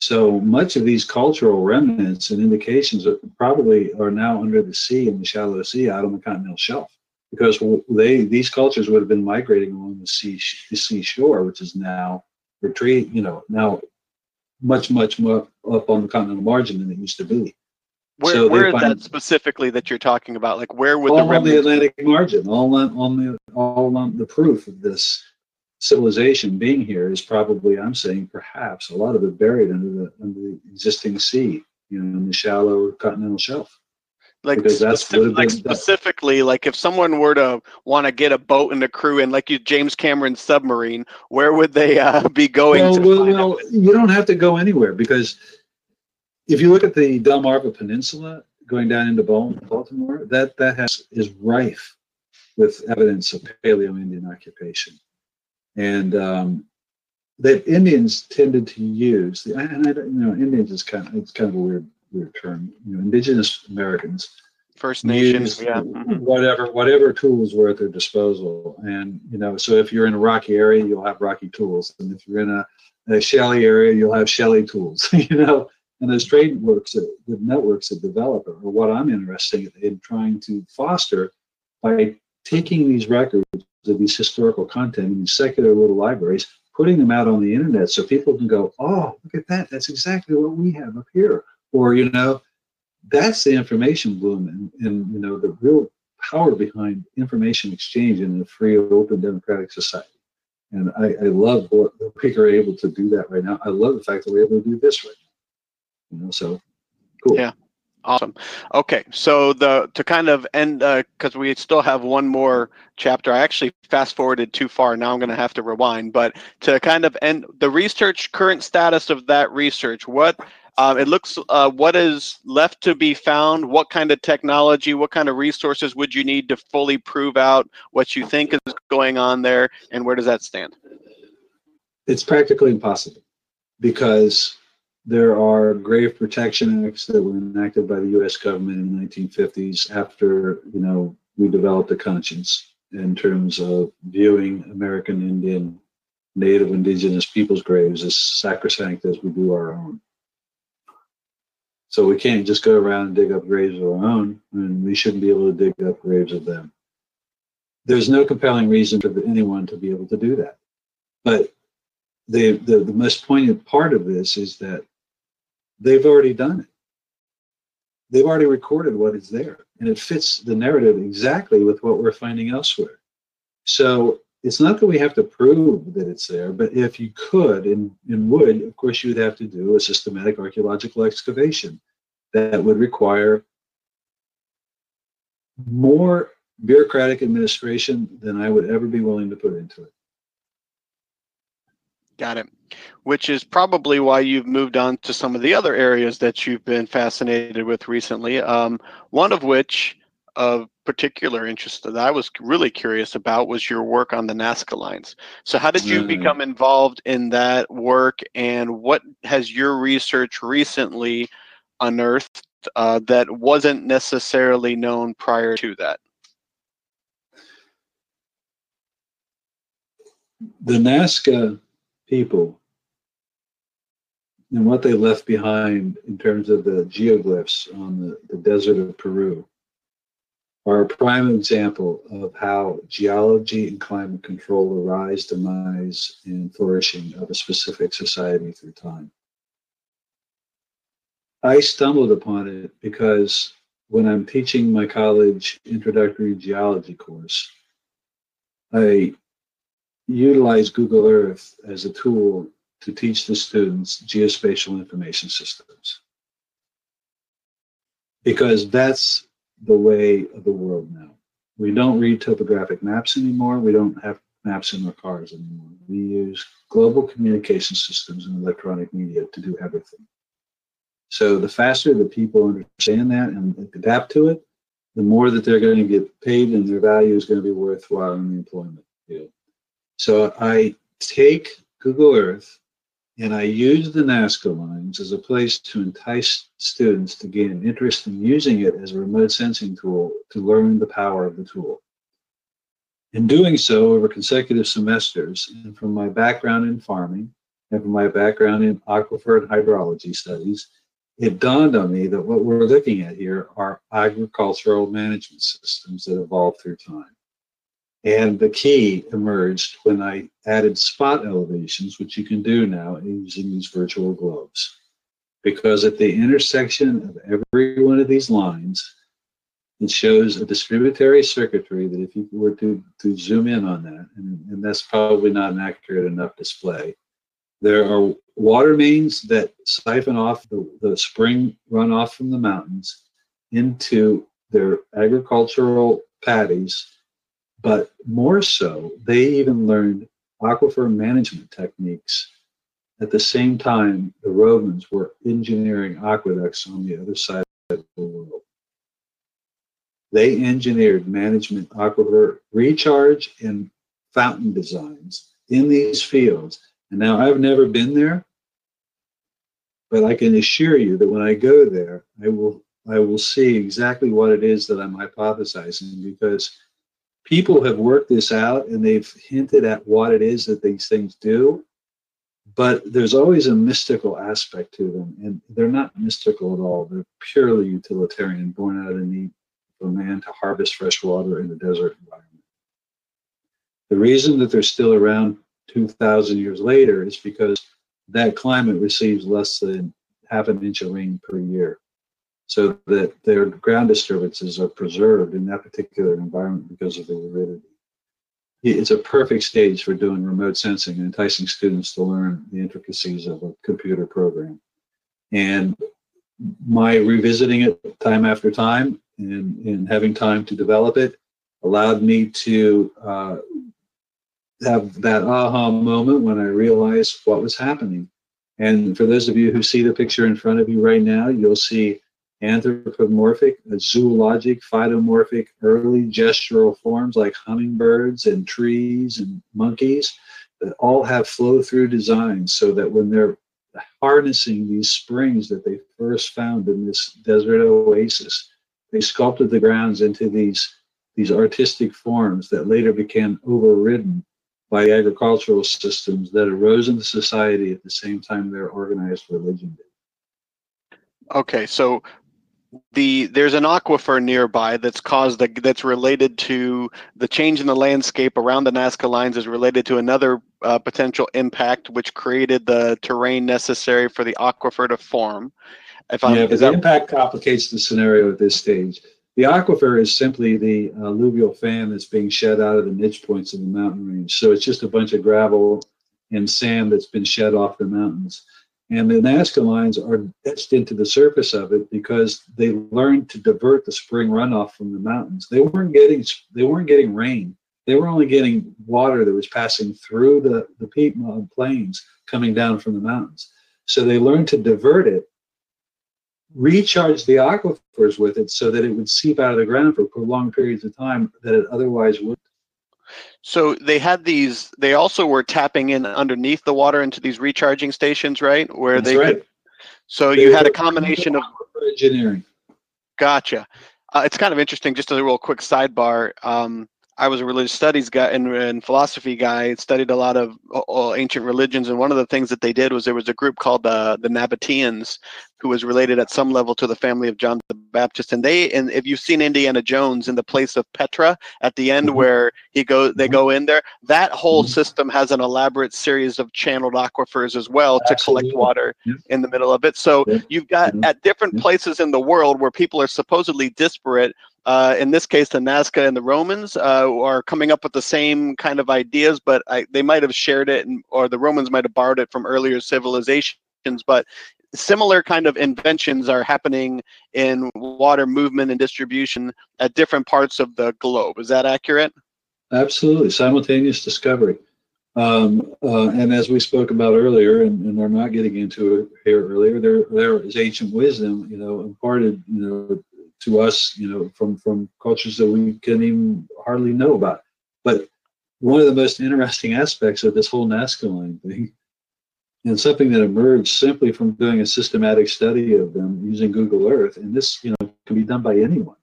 So much of these cultural remnants and indications are probably are now under the sea in the shallow sea out on the continental shelf, because they these cultures would have been migrating along the sea the sea shore, which is now retreat, you know, now much much more up on the continental margin than it used to be. Where, So where is that specifically that you're talking about? Like where would all the on the? Atlantic margin, all on, on the all on the proof of this civilization being here is probably, I'm saying, perhaps a lot of it buried under the under the existing sea, you know, in the shallow continental shelf. like, specific- like specifically like if someone were to want to get a boat and a crew and like you James Cameron submarine where would they uh, be going Well, to well, well, you don't have to go anywhere because if you look at the Delmarva Peninsula going down into Baltimore, that that has is rife with evidence of Paleo-Indian occupation, and um, that Indians tended to use. And I don't, you know, Indians is kind of it's kind of a weird weird term. You know, Indigenous Americans First Nations yeah mhm. whatever whatever tools were at their disposal and you know so if you're in a rocky area you'll have rocky tools and if you're in a, a shelly area you'll have shelly tools you know and those trade works that the networks that develop are what i'm interested in trying to foster by taking these records of these historical content in these secular little libraries putting them out on the internet so people can go oh look at that. That's exactly what we have up here. Or you know that's the information bloom and, and you know the real power behind information exchange in a free open democratic society. And I, I love what we are able to do that right now. I love the fact that we're able to do this right now. You know so cool. Yeah. Awesome. Okay, so the to kind of end because we still have one more chapter. I actually fast forwarded too far. Now I'm going to have to rewind. But to kind of end the research, current status of that research. What um, it looks, uh, what is left to be found? What kind of technology? What kind of resources would you need to fully prove out what you think is going on there? And where does that stand? it's practically impossible because there are grave protection acts that were enacted by the U.S. government in the 1950s after you know we developed a conscience in terms of viewing American Indian, Native Indigenous peoples' graves as sacrosanct as we do our own. So we can't just go around and dig up graves of our own, and we shouldn't be able to dig up graves of them. There's no compelling reason for anyone to be able to do that. But they, the, the most poignant part of this is that they've already done it. They've already recorded what is there, and it fits the narrative exactly with what we're finding elsewhere. So it's not that we have to prove that it's there, but if you could and, and would, of course, you would have to do a systematic archaeological excavation that would require more bureaucratic administration than I would ever be willing to put into it. Got it. Which is probably why you've moved on to some of the other areas that you've been fascinated with recently. Um, one of which, of particular interest that I was really curious about, was your work on the Nazca lines. So, how did you mm. become involved in that work, and what has your research recently unearthed uh, that wasn't necessarily known prior to that? The Nazca people and what they left behind in terms of the geoglyphs on the, the desert of Peru are a prime example of how geology and climate control the rise, demise, and flourishing of a specific society through time. I stumbled upon it because when I'm teaching my college introductory geology course, I utilize Google Earth as a tool to teach the students geospatial information systems. Because that's the way of the world now. We don't read topographic maps anymore. We don't have maps in our cars anymore. We use global communication systems and electronic media to do everything. So the faster that people understand that and adapt to it, the more that they're going to get paid and their value is going to be worthwhile in the employment field. So I take Google Earth and I use the Nazca lines as a place to entice students to gain an interest in using it as a remote sensing tool to learn the power of the tool. In doing so over consecutive semesters, and from my background in farming and from my background in aquifer and hydrology studies, it dawned on me that what we're looking at here are agricultural management systems that evolve through time. And the key emerged when I added spot elevations, which you can do now using these virtual globes. Because at the intersection of every one of these lines, it shows a distributary circuitry that if you were to, to zoom in on that, and, and that's probably not an accurate enough display, there are water mains that siphon off the, the spring runoff from the mountains into their agricultural paddies but more so, they even learned aquifer management techniques. At the same time, the Romans were engineering aqueducts on the other side of the world. They engineered management aquifer recharge and fountain designs in these fields. And now I've never been there, but I can assure you that when I go there, I will I will see exactly what it is that I'm hypothesizing because people have worked this out and they've hinted at what it is that these things do but there's always a mystical aspect to them and they're not mystical at all. They're purely utilitarian born out of the need for man to harvest fresh water in a desert environment. The reason that they're still around 2000 years later is because that climate receives less than half an inch of rain per year so that their ground disturbances are preserved in that particular environment because of the aridity. It's a perfect stage for doing remote sensing and enticing students to learn the intricacies of a computer program. And my revisiting it time after time and, and having time to develop it allowed me to uh, have that aha moment when I realized what was happening. And for those of you who see the picture in front of you right now, you'll see anthropomorphic, zoologic, phytomorphic, early gestural forms like hummingbirds and trees and monkeys that all have flow through designs so that when they're harnessing these springs that they first found in this desert oasis, they sculpted the grounds into these, these artistic forms that later became overridden by agricultural systems that arose in the society at the same time their organized religion did. Okay, so the there's an aquifer nearby that's caused a, that's related to the change in the landscape around the Nazca lines is related to another uh, potential impact which created the terrain necessary for the aquifer to form. If I'm, yeah, but the that... impact complicates the scenario at this stage. The aquifer is simply the uh, alluvial fan that's being shed out of the niche points of the mountain range. So it's just a bunch of gravel and sand that's been shed off the mountains. And the Nazca lines are etched into the surface of it because they learned to divert the spring runoff from the mountains. They weren't getting they weren't getting rain. They were only getting water that was passing through the, the peat plains coming down from the mountains. So they learned to divert it, recharge the aquifers with it so that it would seep out of the ground for prolonged periods of time that it otherwise would so they had these. They also were tapping in underneath the water into these recharging stations, right? Where That's they right. could. So they you had a combination of engineering. Gotcha. Uh, it's kind of interesting. Just as a real quick sidebar. Um, I was a religious studies guy and, and philosophy guy. Studied a lot of uh, ancient religions, and one of the things that they did was there was a group called the the Nabateans, who was related at some level to the family of John the Baptist. And they, and if you've seen Indiana Jones in the place of Petra at the end mm-hmm. where he go, they mm-hmm. go in there. That whole mm-hmm. system has an elaborate series of channeled aquifers as well Absolutely. to collect water in the middle of it. So you've got at different places in the world where people are supposedly disparate uh, in this case, the Nazca and the Romans uh, are coming up with the same kind of ideas, but I, they might have shared it, and, or the Romans might have borrowed it from earlier civilizations. But similar kind of inventions are happening in water movement and distribution at different parts of the globe. Is that accurate? Absolutely, simultaneous discovery. Um, uh, and as we spoke about earlier, and, and I'm not getting into it here earlier, there there is ancient wisdom, you know, imparted, you know, to us, you know, from from cultures that we can even hardly know about. But one of the most interesting aspects of this whole Nazca line thing, and something that emerged simply from doing a systematic study of them using Google Earth, and this, you know, can be done by anyone.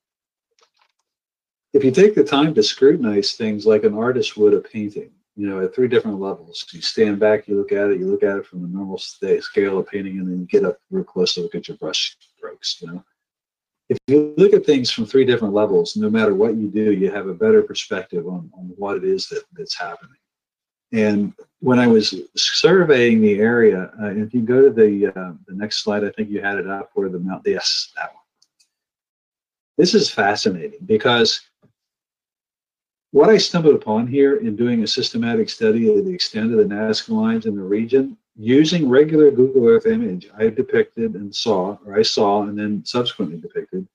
If you take the time to scrutinize things like an artist would a painting, you know, at three different levels. You stand back, you look at it, you look at it from the normal scale of painting, and then you get up real close to look at your brush strokes, you know if you look at things from three different levels, no matter what you do, you have a better perspective on, on what it is that, that's happening. And when I was surveying the area, uh, if you go to the uh, the next slide, I think you had it up where the mount. Yes, that one. This is fascinating because what I stumbled upon here in doing a systematic study of the extent of the Nazca lines in the region using regular Google Earth image, I depicted and saw, or I saw and then subsequently depicted,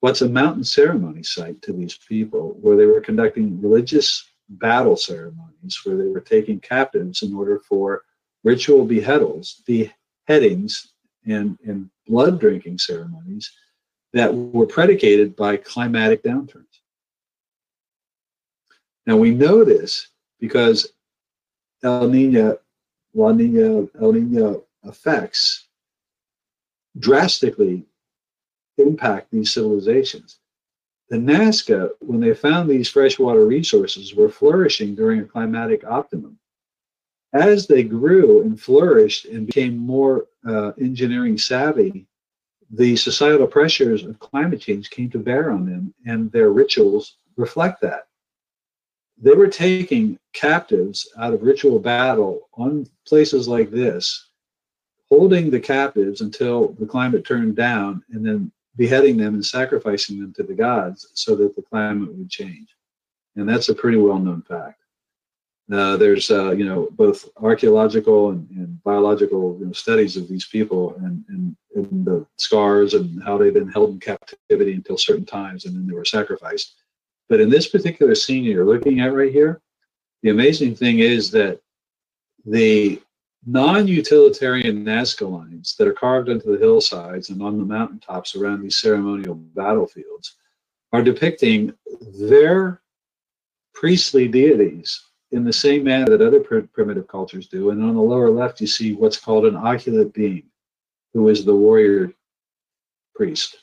what's a mountain ceremony site to these people where they were conducting religious battle ceremonies, where they were taking captives in order for ritual beheadals, beheadings, and, and blood drinking ceremonies that were predicated by climatic downturns. Now we know this because El Nino La Nina, El Nino effects drastically impact these civilizations. The Nazca, when they found these freshwater resources, were flourishing during a climatic optimum. As they grew and flourished and became more uh, engineering savvy, the societal pressures of climate change came to bear on them, and their rituals reflect that they were taking captives out of ritual battle on places like this, holding the captives until the climate turned down, and then beheading them and sacrificing them to the gods so that the climate would change. And that's a pretty well known fact. Uh, there's, uh, you know, both archaeological and, and biological you know, studies of these people and, and, and the scars and how they've been held in captivity until certain times and then they were sacrificed but in this particular scene you're looking at right here, the amazing thing is that the non-utilitarian Nazca lines that are carved into the hillsides and on the mountaintops around these ceremonial battlefields are depicting their priestly deities in the same manner that other pr- primitive cultures do. And on the lower left, you see what's called an oculate being, who is the warrior priest.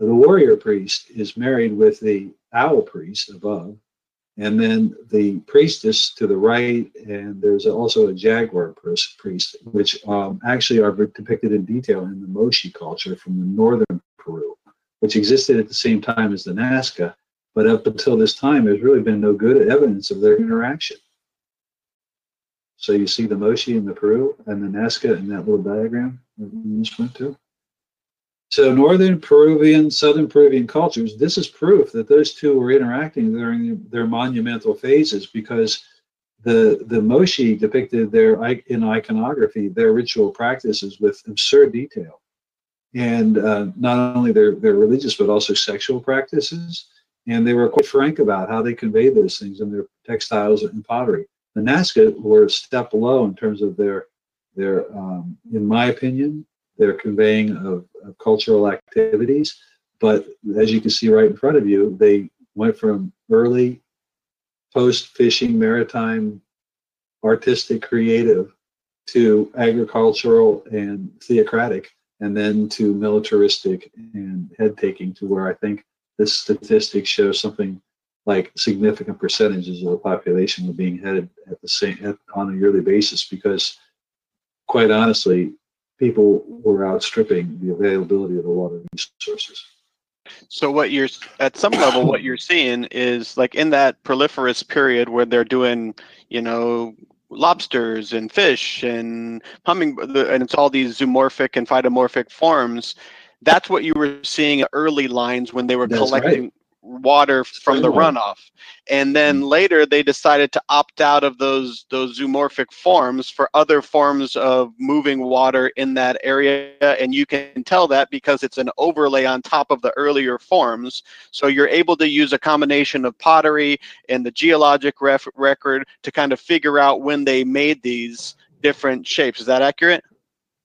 The warrior priest is married with the owl priest above, and then the priestess to the right, and there's also a jaguar priest, which um, actually are depicted in detail in the Moche culture from the northern Peru, which existed at the same time as the Nazca. But up until this time, there's really been no good evidence of their interaction. So you see the Moche in the Peru and the Nazca in that little diagram in this one too. So northern Peruvian, southern Peruvian cultures, this is proof that those two were interacting during their monumental phases because the the Moche depicted their in iconography their ritual practices with absurd detail, and uh, not only their their religious but also sexual practices, and they were quite frank about how they conveyed those things in their textiles and pottery. The Nazca were a step below in terms of their their, um, in my opinion, their conveying of, cultural activities. But as you can see right in front of you, they went from early post fishing, maritime, artistic, creative to agricultural and theocratic, and then to militaristic and head taking to where I think this statistic shows something like significant percentages of the population were being headed at the same at, on a yearly basis because quite honestly people were outstripping the availability of the water resources. So what you're at some level, what you're seeing is like in that proliferous period where they're doing, you know, lobsters and fish and humming, and it's all these zoomorphic and phytomorphic forms. That's what you were seeing early lines when they were That's collecting right water from the runoff and then mm. later they decided to opt out of those those zoomorphic forms for other forms of moving water in that area and you can tell that because it's an overlay on top of the earlier forms so you're able to use a combination of pottery and the geologic ref- record to kind of figure out when they made these different shapes is that accurate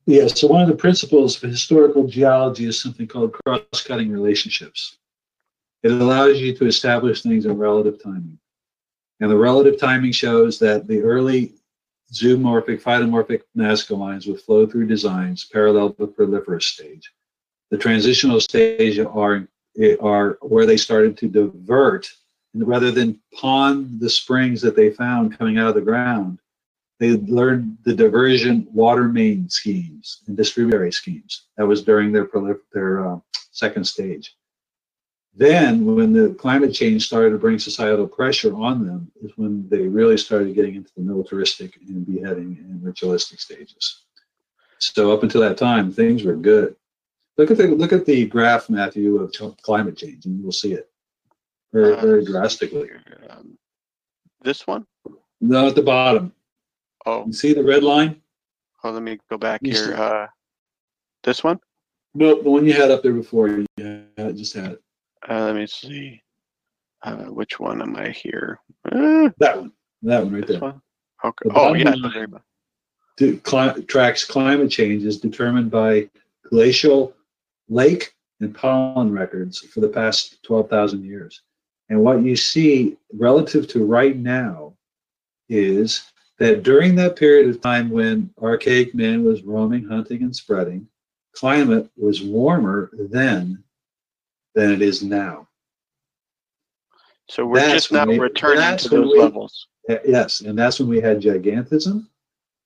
Yes. So one of the principles of historical geology is something called cross-cutting relationships. It allows you to establish things in relative timing. And the relative timing shows that the early zoomorphic, phytomorphic Nazca lines with flow through designs parallel the proliferous stage. The transitional stage are, are where they started to divert, and rather than pond the springs that they found coming out of the ground, they learned the diversion water main schemes and distributary schemes. That was during their, their uh, second stage. Then, when the climate change started to bring societal pressure on them, is when they really started getting into the militaristic and beheading and ritualistic stages. So up until that time, things were good. Look at the look at the graph, Matthew, of climate change, and you'll see it very, uh, very drastically. Um, this one? No, at the bottom. Oh, you see the red line? Oh, let me go back you here. Uh, this one? No, the one you had up there before. You had, just had it. Uh, let me see. Uh, which one am I here? Uh, that one. That one right there. One? Okay. Oh, yeah. To, cli- tracks climate change is determined by glacial lake and pollen records for the past 12,000 years. And what you see relative to right now is that during that period of time when archaic man was roaming, hunting, and spreading, climate was warmer then than it is now. So we're that's just now we, returning to those we, levels. Yes, and that's when we had gigantism,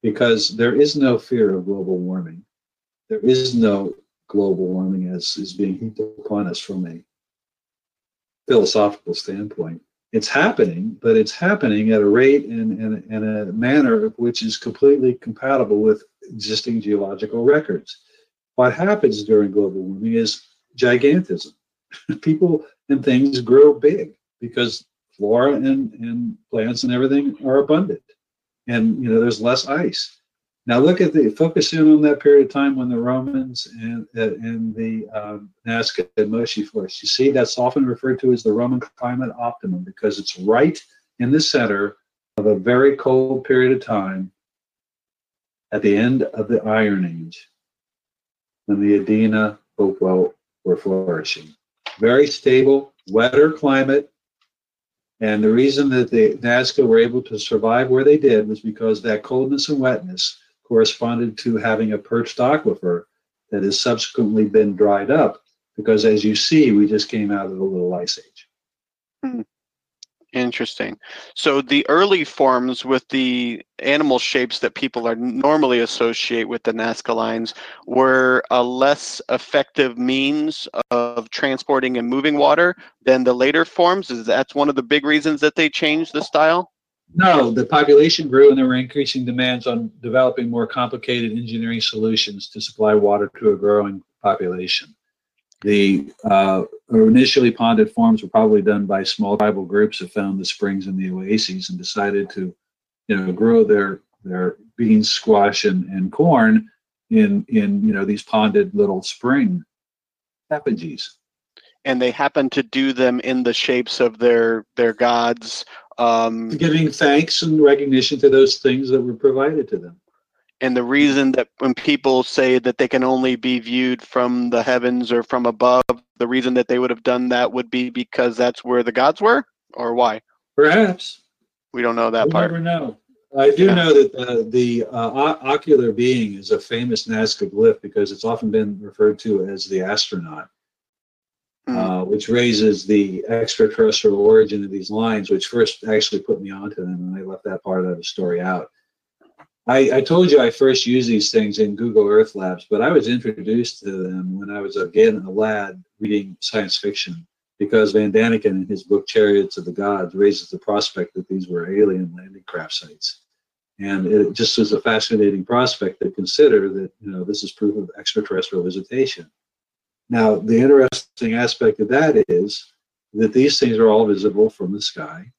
because there is no fear of global warming. There is no global warming as is being heaped upon us from a philosophical standpoint. It's happening, but it's happening at a rate and, and, and a manner which is completely compatible with existing geological records. What happens during global warming is gigantism people and things grow big because flora and, and plants and everything are abundant. And you know, there's less ice. Now look at the focus in on that period of time when the Romans and uh, and the um, Nazca and Moche flourished. You see, that's often referred to as the Roman climate optimum because it's right in the center of a very cold period of time at the end of the Iron Age when the Adena Hopewell were flourishing very stable, wetter climate. And the reason that the Nazca were able to survive where they did was because that coldness and wetness corresponded to having a perched aquifer that has subsequently been dried up. Because as you see, we just came out of a little ice age. Hmm. Interesting. So the early forms with the animal shapes that people are normally associate with the Nazca lines were a less effective means of transporting and moving water than the later forms. Is that one of the big reasons that they changed the style? No, the population grew and there were increasing demands on developing more complicated engineering solutions to supply water to a growing population. The uh, initially ponded forms were probably done by small tribal groups that found the springs and the oases and decided to, you know, grow their their beans, squash, and, and corn in in you know these ponded little spring effigies. And they happened to do them in the shapes of their their gods. Um, Giving thanks and recognition to those things that were provided to them. And the reason that when people say that they can only be viewed from the heavens or from above, the reason that they would have done that would be because that's where the gods were, or why? Perhaps We don't know that we'll part. never know. I do Yeah. know that uh, the uh, ocular being is a famous Nazca glyph because it's often been referred to as the astronaut, Hmm. uh, which raises the extraterrestrial origin of these lines, which first actually put me onto them, and I left that part of the story out. I, I told you I first used these things in Google Earth Labs, but I was introduced to them when I was again a lad reading science fiction because Von Däniken in his book Chariots of the Gods raises the prospect that these were alien landing craft sites. And it just was a fascinating prospect to consider that, you know, this is proof of extraterrestrial visitation. Now, the interesting aspect of that is that these things are all visible from the sky.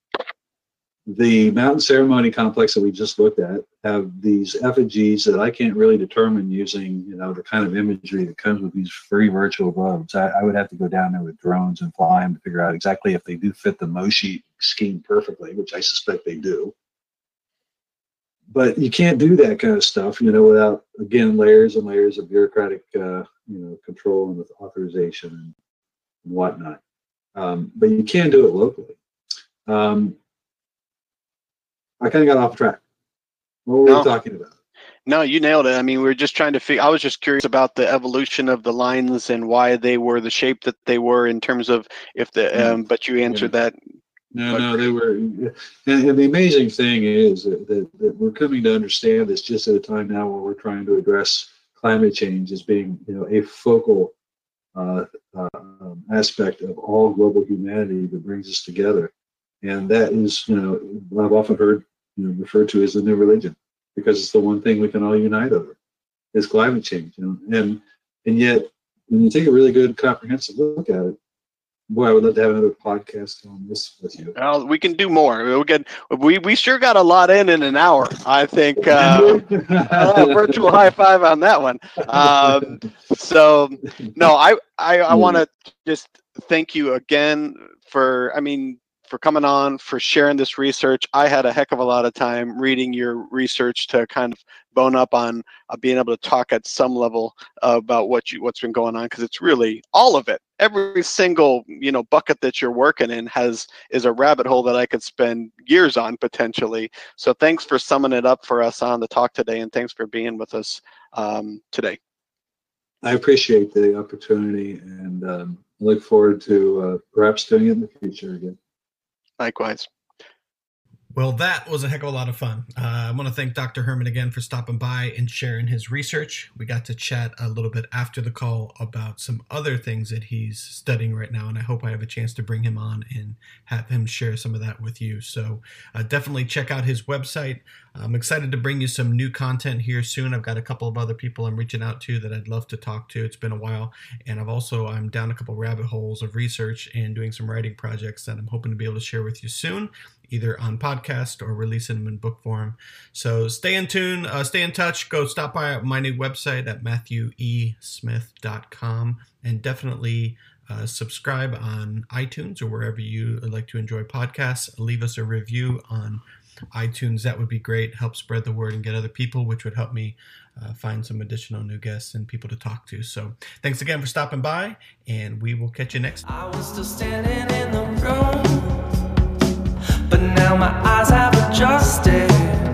The mountain ceremony complex that we just looked at have these effigies that I can't really determine using, you know, the kind of imagery that comes with these free virtual globes. I, I would have to go down there with drones and fly them to figure out exactly if they do fit the Moshi scheme perfectly, which I suspect they do. But you can't do that kind of stuff, you know, without again layers and layers of bureaucratic, uh, you know, control and authorization and whatnot. Um, but you can do it locally. Um, I kind of got off track. What were No. we talking about? No, you nailed it. I mean, we were just trying to figure. I was just curious about the evolution of the lines and why they were the shape that they were in terms of if the. Mm. Um, but you answered that. No, no, they were. And, and the amazing thing is that, that, that we're coming to understand this just at a time now where we're trying to address climate change as being, you know, a focal uh, uh, um, aspect of all global humanity that brings us together. And that is, you know, I've often heard you know, referred to as the new religion because it's the one thing we can all unite over is climate change. You know? And and yet, when you take a really good comprehensive look at it, boy, I would love to have another podcast on this with you. Well, we can do more. We can. We we sure got a lot in in an hour. I think. Uh, uh, virtual high five on that one. Um, so no, I I, I want to just thank you again for. I mean. For coming on, for sharing this research, I had a heck of a lot of time reading your research to kind of bone up on uh, being able to talk at some level about what you what's been going on because it's really all of it. Every single you know bucket that you're working in has is a rabbit hole that I could spend years on potentially. So thanks for summing it up for us on the talk today, and thanks for being with us um, today. I appreciate the opportunity and um, look forward to uh, perhaps doing it in the future again. Likewise. Well, that was a heck of a lot of fun. Uh, I want to thank Dr. Herman again for stopping by and sharing his research. We got to chat a little bit after the call about some other things that he's studying right now, and I hope I have a chance to bring him on and have him share some of that with you. So uh, definitely check out his website. I'm excited to bring you some new content here soon. I've got a couple of other people I'm reaching out to that I'd love to talk to. It's been a while, and I've also I'm down a couple rabbit holes of research and doing some writing projects that I'm hoping to be able to share with you soon either on podcast or releasing them in book form. So stay in tune, uh, stay in touch. Go stop by my new website at matthewesmith.com and definitely uh, subscribe on iTunes or wherever you like to enjoy podcasts. Leave us a review on iTunes. That would be great. Help spread the word and get other people, which would help me uh, find some additional new guests and people to talk to. So thanks again for stopping by, and we will catch you next but now my eyes have adjusted.